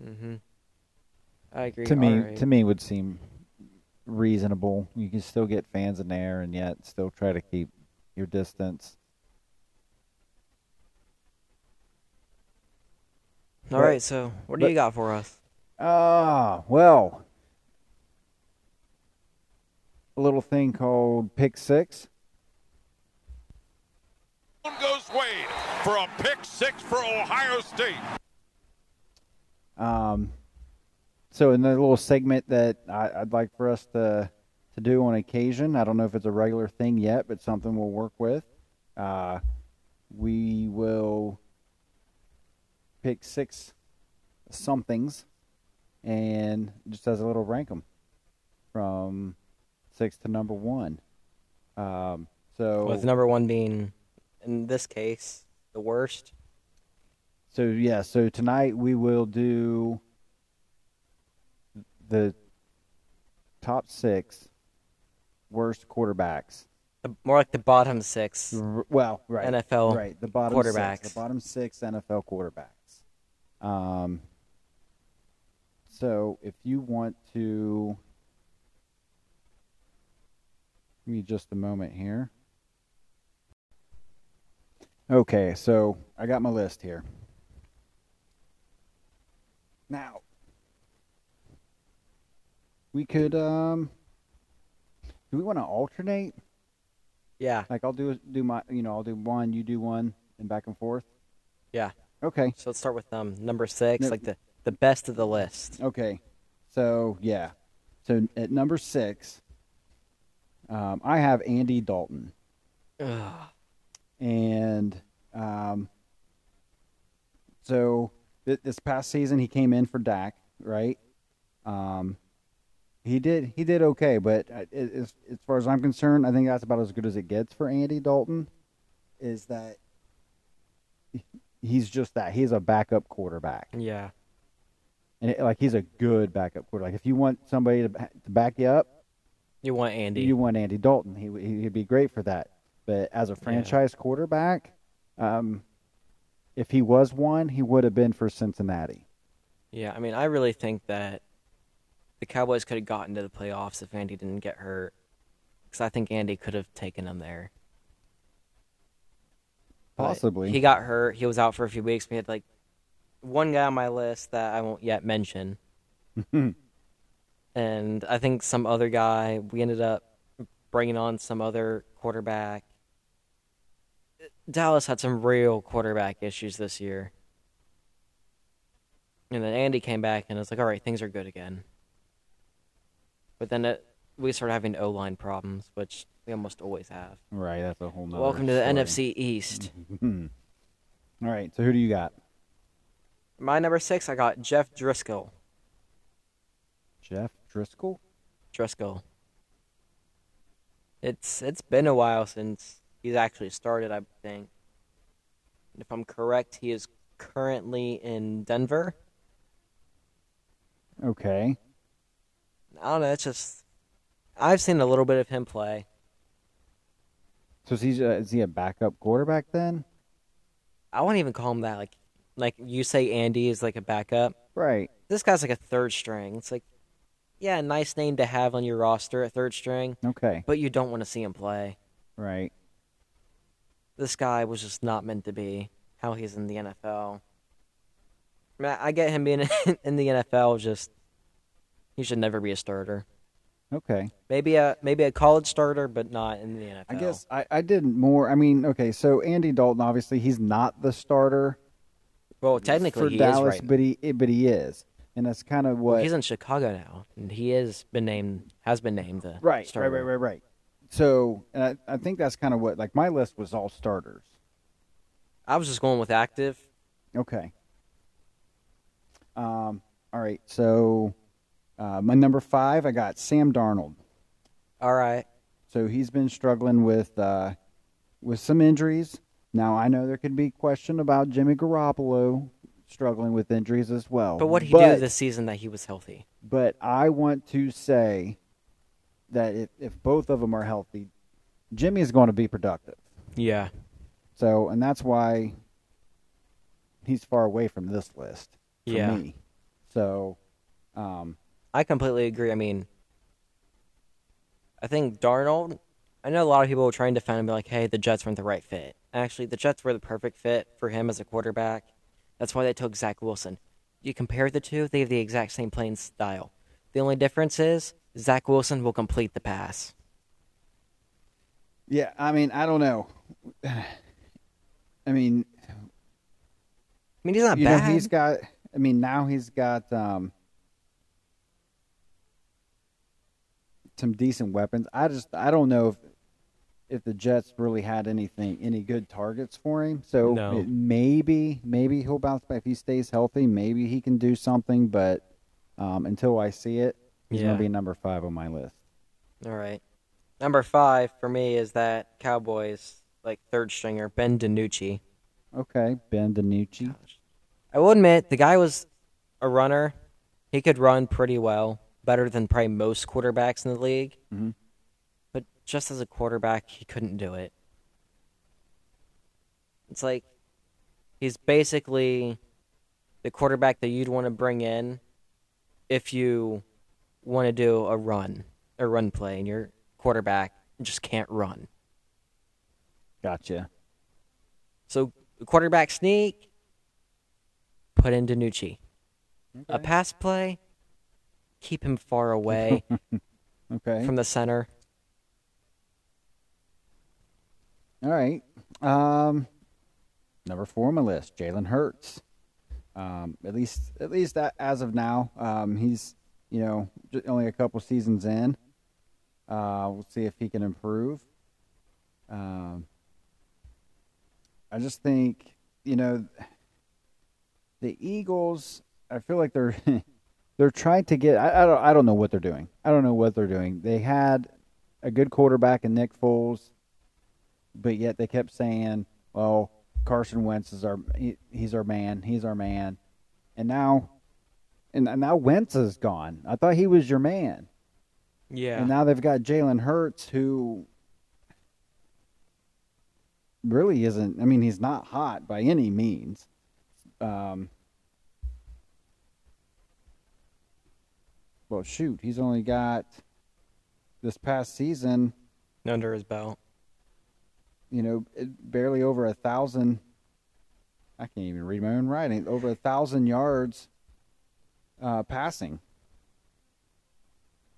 Mm-hmm. I agree. To me, Alright. to me, would seem reasonable. You can still get fans in there, and yet still try to keep your distance. All but- right, so what do but- you got for us? Ah, well, a little thing called Pick Six. Down goes Wade for a pick six for Ohio State. Um, so in the little segment that I, I'd like for us to to do on occasion, I don't know if it's a regular thing yet, but something we'll work with. Uh, we will pick six somethings and just as a little rank them from six to number one. Um, so With number one being, in this case, the worst. So yeah, so tonight we will do the top six worst quarterbacks. The- More like the bottom six. R- Well, right, NFL right, the bottom quarterbacks. six, the bottom six NFL quarterbacks. Um. So if you want to, give me just a moment here. Okay, so I got my list here. Now, we could um do we want to alternate? Yeah, Like I'll do do my you know, I'll do one, you do one and back and forth. yeah. Okay. So let's start with um number six, No. like the the best of the list. Okay. So, yeah. So at number 6, um, I have Andy Dalton. Ugh. And um, so th- this past season he came in for Dak, right? Um, he did he did okay, but uh, as as far as I'm concerned, I think that's about as good as it gets for Andy Dalton. Is that he's just that he's a backup quarterback, Yeah, and it, like he's a good backup quarterback. Like If you want somebody to, to back you up, you want Andy. you want Andy Dalton. He he'd be great for that. But as a franchise quarterback, um, if he was one, he would have been for Cincinnati. Yeah, I mean, I really think that the Cowboys could have gotten to the playoffs if Andy didn't get hurt. Because I think Andy could have taken them there. Possibly. He got hurt. He was out for a few weeks. We had like one guy on my list that I won't yet mention, and I think some other guy. We ended up bringing on some other quarterback. Dallas had some real quarterback issues this year. And then Andy came back and it's like, all right, things are good again. But then it, we started having O line problems, which we almost always have. Right, that's a whole nother Welcome to the story. NFC East. Mm-hmm. All right, so who do you got? My number six, I got Jeff Driskel. Jeff Driskel? Driskel. It's it's been a while since he's actually started, I think. If I'm correct, he is currently in Denver. Okay. I don't know. It's just I've seen a little bit of him play. So is he, uh, is he a backup quarterback then? I wouldn't even call him that. Like, like you say, Andy is like a backup. Right. This guy's like a third string. It's like, yeah, a nice name to have on your roster, a third string, Okay. but you don't want to see him play. Right. This guy was just not meant to be. How he's in the NFL. I, mean, I get him being in the NFL. Just he should never be a starter. Okay. Maybe a maybe a college starter, but not in the NFL. I guess I, I did more. I mean, okay, so Andy Dalton, obviously, he's not the starter Well, technically for he Dallas, is right. but he but he is, and that's kind of what. He's in Chicago now, and he has been named has been named the right, starter. right, right, right, right. So, and I, I think that's kind of what like my list was all starters. I was just going with active. Okay. Um. All right. So, uh, my number five, I got Sam Darnold. All right. So he's been struggling with uh, with some injuries. Now I know there could be question about Jimmy Garoppolo struggling with injuries as well. But what he but, do this season that he was healthy? But I want to say that if, if both of them are healthy, Jimmy is going to be productive. Yeah. So, and that's why he's far away from this list for Yeah. me. So, um, I completely agree. I mean, I think Darnold. I know a lot of people will try and defend him, be like, "Hey, the Jets weren't the right fit." Actually, the Jets were the perfect fit for him as a quarterback. That's why they took Zach Wilson. You compare the two; they have the exact same playing style. The only difference is Zach Wilson will complete the pass. yeah, I mean, I don't know. I mean, I mean, he's not you bad. know, he's got. I mean, now he's got um, some decent weapons. I just, I don't know if if the Jets really had anything, any good targets for him. So No. it, maybe, maybe he'll bounce back if he stays healthy. Maybe he can do something. But um, until I see it, he's Yeah. gonna be number five on my list. All right. Number five for me is that Cowboys like third stringer Ben DiNucci. Okay, Ben DiNucci. I will admit the guy was a runner. He could run pretty well, better than probably most quarterbacks in the league. Mhm. But just as a quarterback, he couldn't do it. It's like he's basically the quarterback that you'd want to bring in if you want to do a run, a run play, and your quarterback just can't run. Gotcha. So quarterback sneak, put in DiNucci. A pass play, keep him far away Okay. from the center. All right. Um, number four on my list, Jalen Hurts. Um, at least, at least that, as of now, um, he's you know only a couple seasons in. Uh, we'll see if he can improve. Um, I just think you know the Eagles. I feel like they're they're trying to get. I, I don't. I don't know what they're doing. I don't know what they're doing. They had a good quarterback in Nick Foles but yet they kept saying, "Well, Carson Wentz is our he, he's our man, he's our man," and now, and, and now Wentz is gone. I thought he was your man, Yeah. and now they've got Jalen Hurts, who really isn't. I mean, he's not hot by any means. Um, well, shoot, he's only got this past season under his belt. you know, barely over a thousand I can't even read my own writing. Over a thousand yards uh, passing.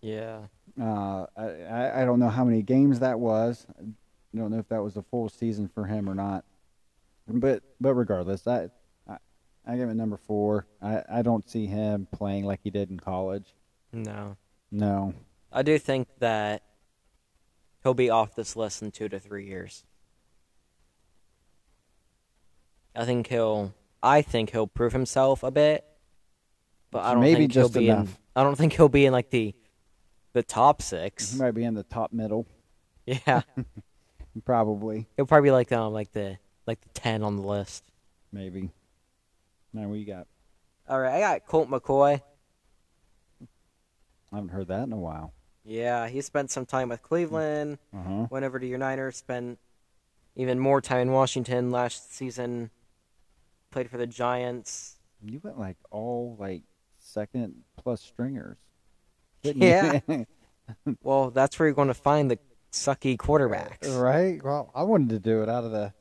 Yeah. Uh, I, I don't know how many games that was. I don't know if that was a full season for him or not. But but regardless, I I, I give it number four. I, I don't see him playing like he did in college. No. No. I do think that he'll be off this list in two to three years. I think he'll. I think he'll prove himself a bit, but I don't Maybe think he'll just be in. I don't think he'll be in like the, the top six. He might be in the top middle, Yeah, probably, he'll probably be like um like the like the ten on the list. maybe. Now we got. All right, I got Colt McCoy. I haven't heard that in a while. Yeah, he spent some time with Cleveland. Uh huh. Went over to your Niners. Spent even more time in Washington last season. Played for the Giants. You went like all like second plus stringers. Yeah. Well, that's where you're going to find the sucky quarterbacks. right. Well, I wanted to do it out of the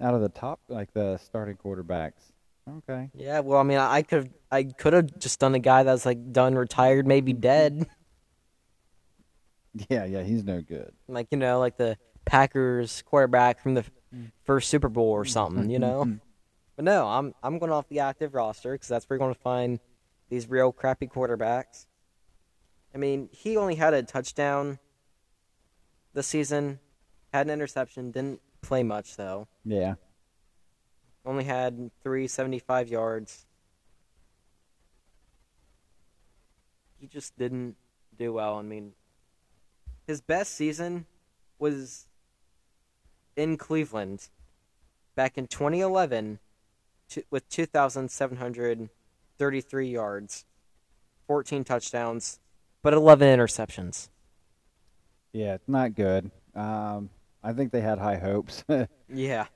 out of the top, like the starting quarterbacks. Okay. Yeah, well, I mean, I could I could have just done a guy that's like done, retired, maybe dead, Yeah, yeah, he's no good. like you know, like the Packers quarterback from the first Super Bowl or something, you know. but no, I'm I'm going off the active roster because that's where you're going to find these real crappy quarterbacks. I mean, he only had a touchdown this season, had an interception, didn't play much though. Yeah. Only had 375 yards. He just didn't do well. I mean, his best season was in Cleveland back in 2011 to, with 2,733 yards, 14 touchdowns, but 11 interceptions. Yeah, it's not good. Um, I think they had high hopes Yeah.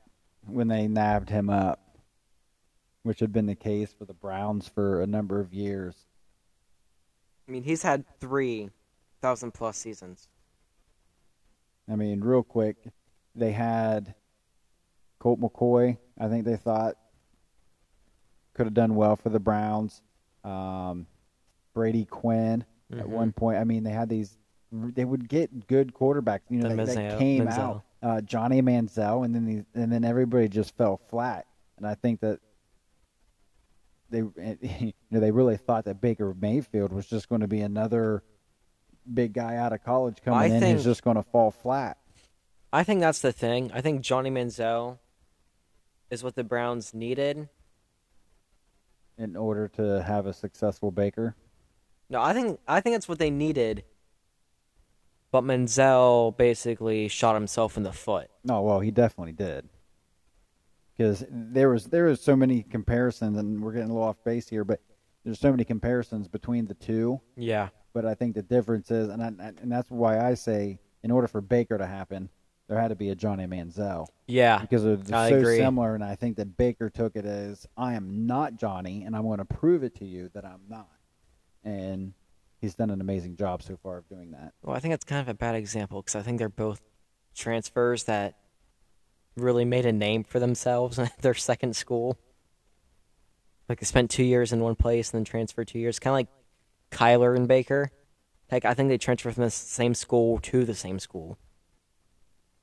When they nabbed him up, which had been the case for the Browns for a number of years. I mean, he's had 3,000 plus seasons. I mean, real quick, they had Colt McCoy. I think they thought could have done well for the Browns. Um, Brady Quinn at Mhm. one point. I mean, they had these. They would get good quarterbacks. You know, The that, that came out. Uh, Johnny Manziel, and then these, and then everybody just fell flat. And I think that they, you know, they really thought that Baker Mayfield was just going to be another big guy out of college coming I in think- who's just going to fall flat. I think that's the thing. I think Johnny Manziel is what the Browns needed. in order to have a successful Baker. No, I think I think that's what they needed. But Manziel basically shot himself in the foot. No, well, he definitely did. Because there was there was so many comparisons, and we're getting a little off base here, but there's so many comparisons between the two. Yeah. But I think the difference is, and I, and that's why I say, in order for Baker to happen, there had to be a Johnny Manziel Yeah. because they're, they're I so agree. similar. And I think that Baker took it as I am not Johnny, and I'm going to prove it to you that I'm not. And he's done an amazing job so far of doing that. Well, I think that's kind of a bad example because I think they're both transfers that really made a name for themselves at their second school. Like they spent two years in one place and then transferred two years, kind of like Kyler and Baker. Like I think they transferred from the same school to the same school.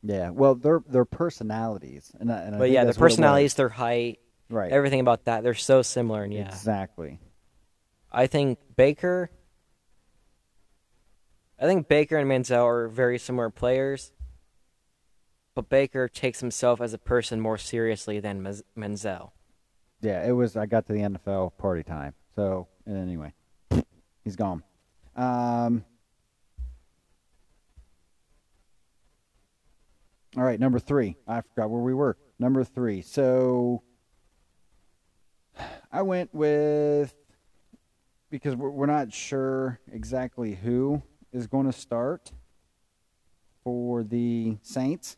Yeah, well, their their personalities, and, I, and I But yeah, their that's what it was. personalities, their height, right? everything about that, they're so similar. And yeah, exactly. I think Baker. I think Baker and Manziel are very similar players, but Baker takes himself as a person more seriously than Manziel. Yeah, it was. I got to the NFL party time. So anyway, he's gone. Um, all right, number three. I forgot where we were. Number three. So I went with because we're not sure exactly who is going to start for the Saints.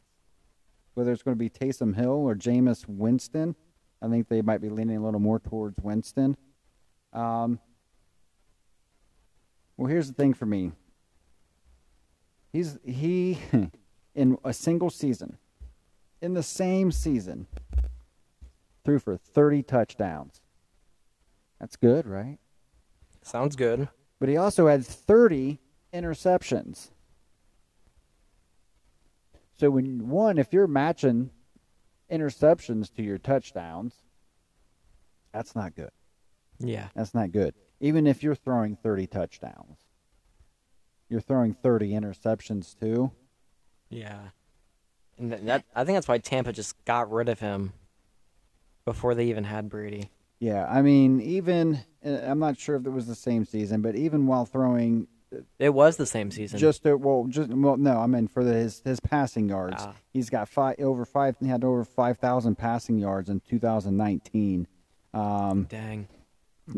Whether it's going to be Taysom Hill or Jameis Winston. I think they might be leaning a little more towards Winston. Um, well, here's the thing for me. He's he in a single season, in the same season, threw for 30 touchdowns. That's good, right? Sounds good. But he also had 30 interceptions. So when one, if you're matching interceptions to your touchdowns, that's not good. Yeah. That's not good. Even if you're throwing 30 touchdowns, you're throwing 30 interceptions too. Yeah. And that, I think that's why Tampa just got rid of him before they even had Brady. Yeah, I mean, even I'm not sure if it was the same season, but even while throwing It was the same season. just well, just well, no, I mean for the, his his passing yards, Ah. he's got five over five. He had over five thousand passing yards in 2019. Um, Dang.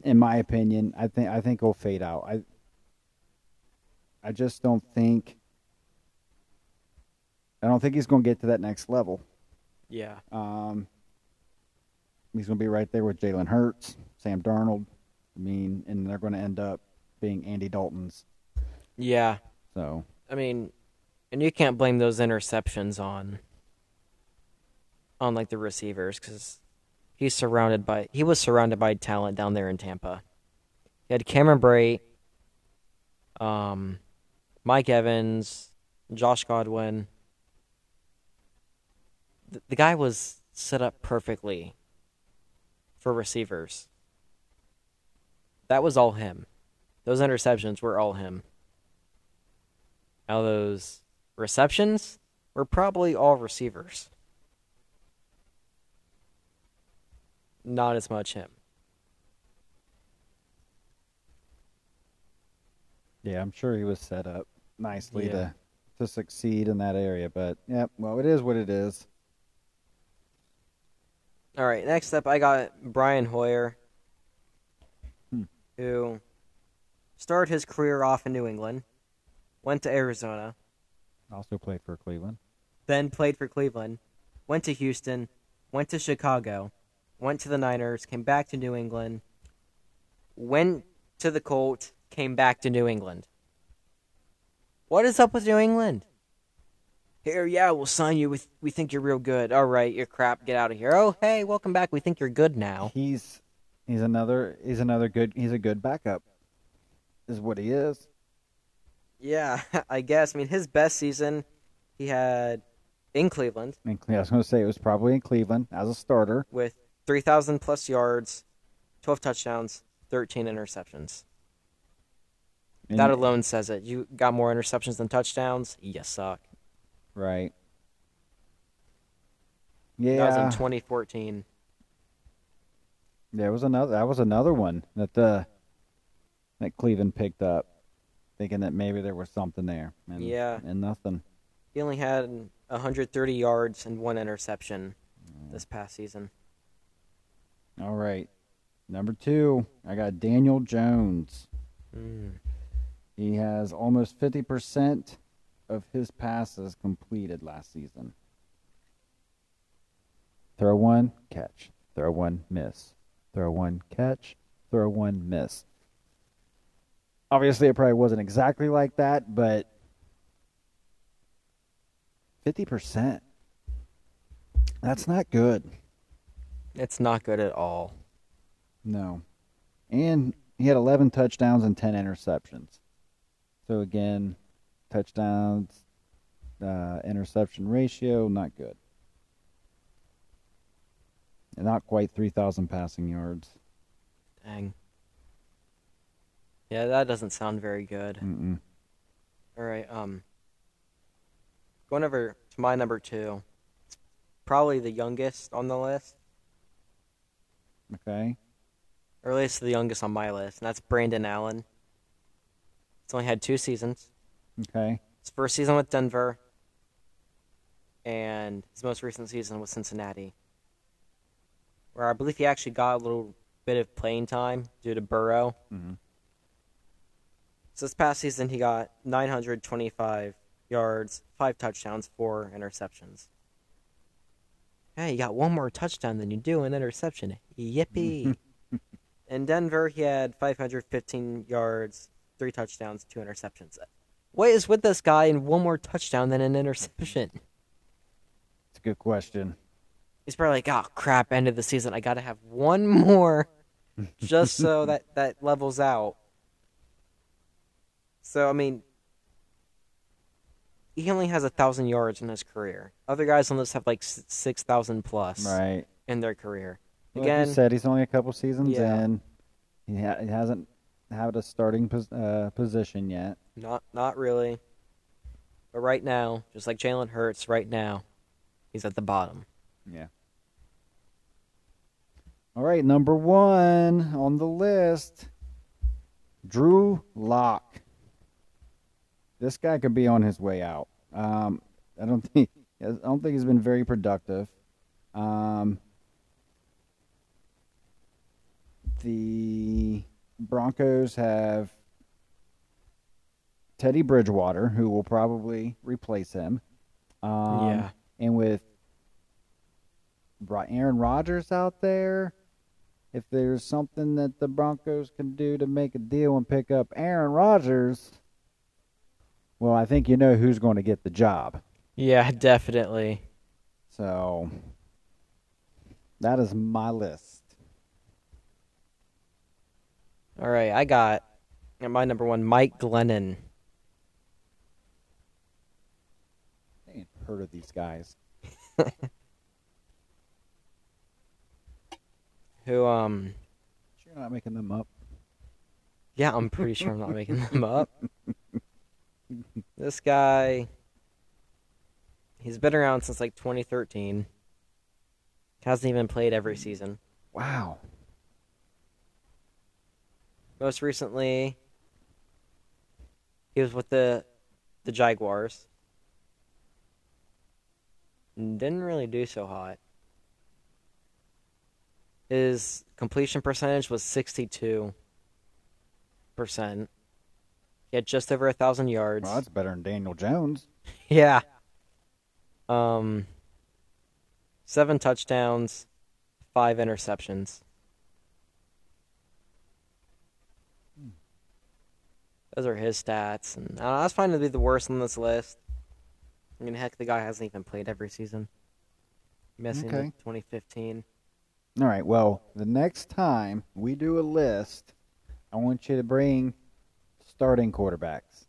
in my opinion, I think I think he'll fade out. I I just don't think I don't think he's going to get to that next level. Yeah. Um, he's going to be right there with Jalen Hurts, Sam Darnold. I mean, and they're going to end up being Andy Dalton's. Yeah. So I mean, and you can't blame those interceptions on on like the receivers because he's surrounded by he was surrounded by talent down there in Tampa. He had Cameron Brate, um, Mike Evans, Josh Godwin. The, the guy was set up perfectly for receivers. That was all him. Those interceptions were all him. Now those receptions were probably all receivers. Not as much him. yeah, I'm sure he was set up nicely Yeah. to to succeed in that area. But yeah, well, it is what it is. All right, next up I got Brian Hoyer, Hmm. who started his career off in New England, went to Arizona, Also played for Cleveland. then played for Cleveland, went to Houston, went to Chicago, went to the Niners, came back to New England, went to the Colts, came back to New England. What is up with New England? Here, yeah, we'll sign you. with we think you're real good. All right, you're crap. Get out of here. Oh, hey, welcome back. We think you're good now. He's he's another he's another good he's a good backup. Is what he is. Yeah, I guess. I mean, his best season he had in Cleveland I, mean, I was going to say it was probably in Cleveland as a starter. with 3,000 plus yards, 12 touchdowns, 13 interceptions. And- That alone says it. You got more interceptions than touchdowns. You suck. Right. Yeah. That was in 2014. There was another. That was another one that the that Cleveland picked up, thinking that maybe there was something there. And, Yeah. And nothing. He only had 130 yards and one interception this past season. All right. Number two, I got Daniel Jones. Mm. He has almost fifty percent of his passes completed last season. Throw one, catch. Throw one, miss. Throw one, catch. Throw one, miss. Obviously, it probably wasn't exactly like that, but 50%. That's not good. It's not good at all. No. And he had 11 touchdowns and 10 interceptions. So, again, touchdowns, uh, interception ratio, not good. And not quite 3,000 passing yards. Dang. Yeah, that doesn't sound very good. Mm-mm. All right, um, going over to my number two. It's probably the youngest on the list, Okay. or at least the youngest on my list, and that's Brandon Allen. He's only had two seasons. Okay. His first season with Denver, and his most recent season with Cincinnati, where I believe he actually got a little bit of playing time due to Burrow. hmm So this past season, he got 925 yards, five touchdowns, four interceptions. Hey, you got one more touchdown than you do an interception. Yippee! In Denver, he had 515 yards, three touchdowns, two interceptions. What is with this guy and one more touchdown than an interception? It's a good question. he's probably like, oh crap, end of the season. I got to have one more, just so that that levels out. So I mean, he only has a thousand yards in his career. Other guys on this have like six thousand plus Right. in their career. Like Again, you said, he's only a couple seasons Yeah. in. He, ha- he hasn't had a starting pos- uh, position yet. not not really. But right now, just like Jalen Hurts, right now, he's at the bottom. Yeah. All right, number one on the list, Drew Lock. This guy could be on his way out. Um, I don't think I don't think he's been very productive. Um, the Broncos have Teddy Bridgewater, who will probably replace him. Um, Yeah. And with Ro- Aaron Rodgers out there, if there's something that the Broncos can do to make a deal and pick up Aaron Rodgers, well, I think you know who's going to get the job. Yeah, definitely. So that is my list. All right, I got my number one, Mike Glennon. I ain't heard of these guys. Who, um, Sure, you're not making them up. yeah, I'm pretty sure I'm not making them up. This guy, he's been around since like 2013. Hasn't even played every season. Wow. Most recently, he was with the the Jaguars. Didn't really do so hot. His completion percentage was sixty-two percent. He had just over a thousand yards. Well, that's better than Daniel Jones. Yeah. Um, seven touchdowns, five interceptions. Those are his stats, and I was finding to be the worst on this list. I mean, heck, the guy hasn't even played every season. Missing Okay. 2015. All right. Well, the next time we do a list, I want you to bring starting quarterbacks.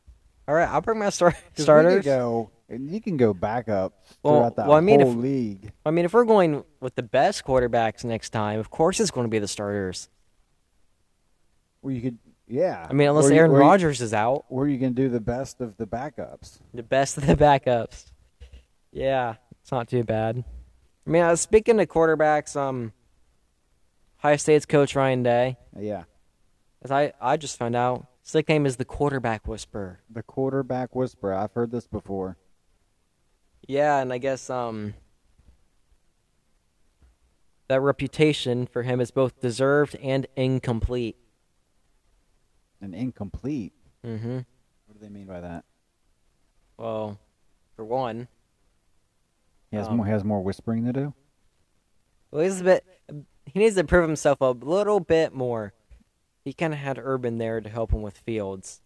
All right, I'll bring my star- 'Cause we could starters. go. You can go backup Well- throughout the well, I mean, whole if- league. I mean, if we're going with the best quarterbacks next time, of course it's going to be the starters. Or you could, yeah. I mean, unless you- Aaron you- Rodgers is out. Or you can do the best of the backups. The best of the backups. Yeah, it's not too bad. I mean, uh, speaking of quarterbacks, um, Ohio State's coach Ryan Day, Yeah. as I I just found out, his nickname is the quarterback whisperer. The quarterback whisperer. I've heard this before. Yeah, and I guess um, that reputation for him is both deserved and incomplete. And incomplete. Mm-hmm. What do they mean by that? Well, for one, He has Um, more. He has more whispering to do. well, he's a bit. He needs to prove himself a little bit more. He kind of had Urban there to help him with Fields,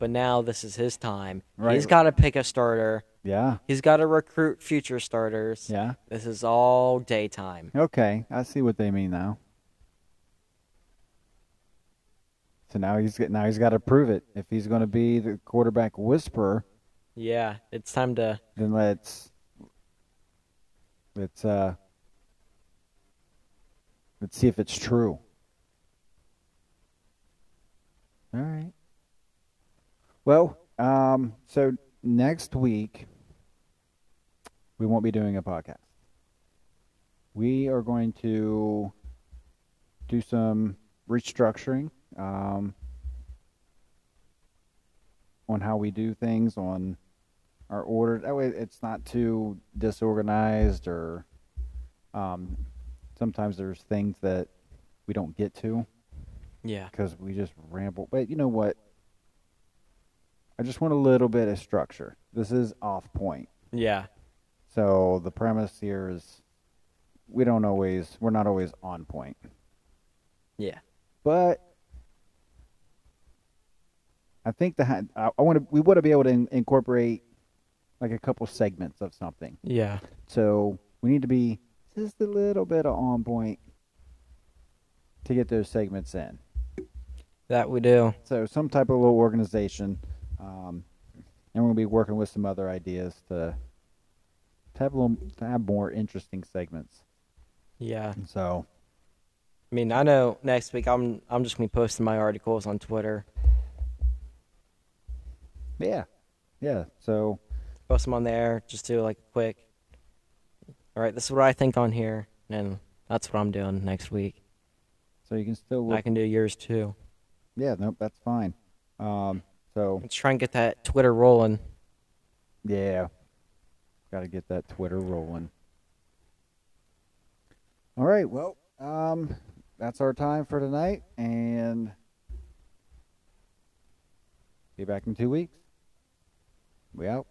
but now this is his time. Right. He's got to pick a starter. Yeah. He's got to recruit future starters. Yeah. This is all daytime. Okay, I see what they mean now. So now he's got- now he's got to prove it. If he's going to be the quarterback whisperer, Yeah, it's time to. then let's let's uh let's see if it's true. All right. Well, um, so next week we won't be doing a podcast. We are going to do some restructuring um, on how we do things on our order. That way, it's not too disorganized, or um, sometimes there's things that we don't get to Yeah. because we just ramble. But you know what? I just want a little bit of structure. This is off point. Yeah. So the premise here is we don't always, we're not always on point. Yeah. But I think the I, I want to we want to be able to in, incorporate like a couple segments of something. Yeah. So we need to be just a little bit of on point to get those segments in. That we do. So some type of little organization, um, and we're gonna be working with some other ideas to to have a little to have more interesting segments. Yeah. So I mean, I know next week I'm I'm just gonna be posting my articles on Twitter. yeah, yeah. So Post them on there. Just do like quick. All right, this is what I think on here, and that's what I'm doing next week. so you can still look. I can do yours too. Yeah, nope, that's fine. Um, so Let's try and get that Twitter rolling. yeah, got to get that Twitter rolling. All right, well, um, that's our time for tonight, and be back in two weeks. We out.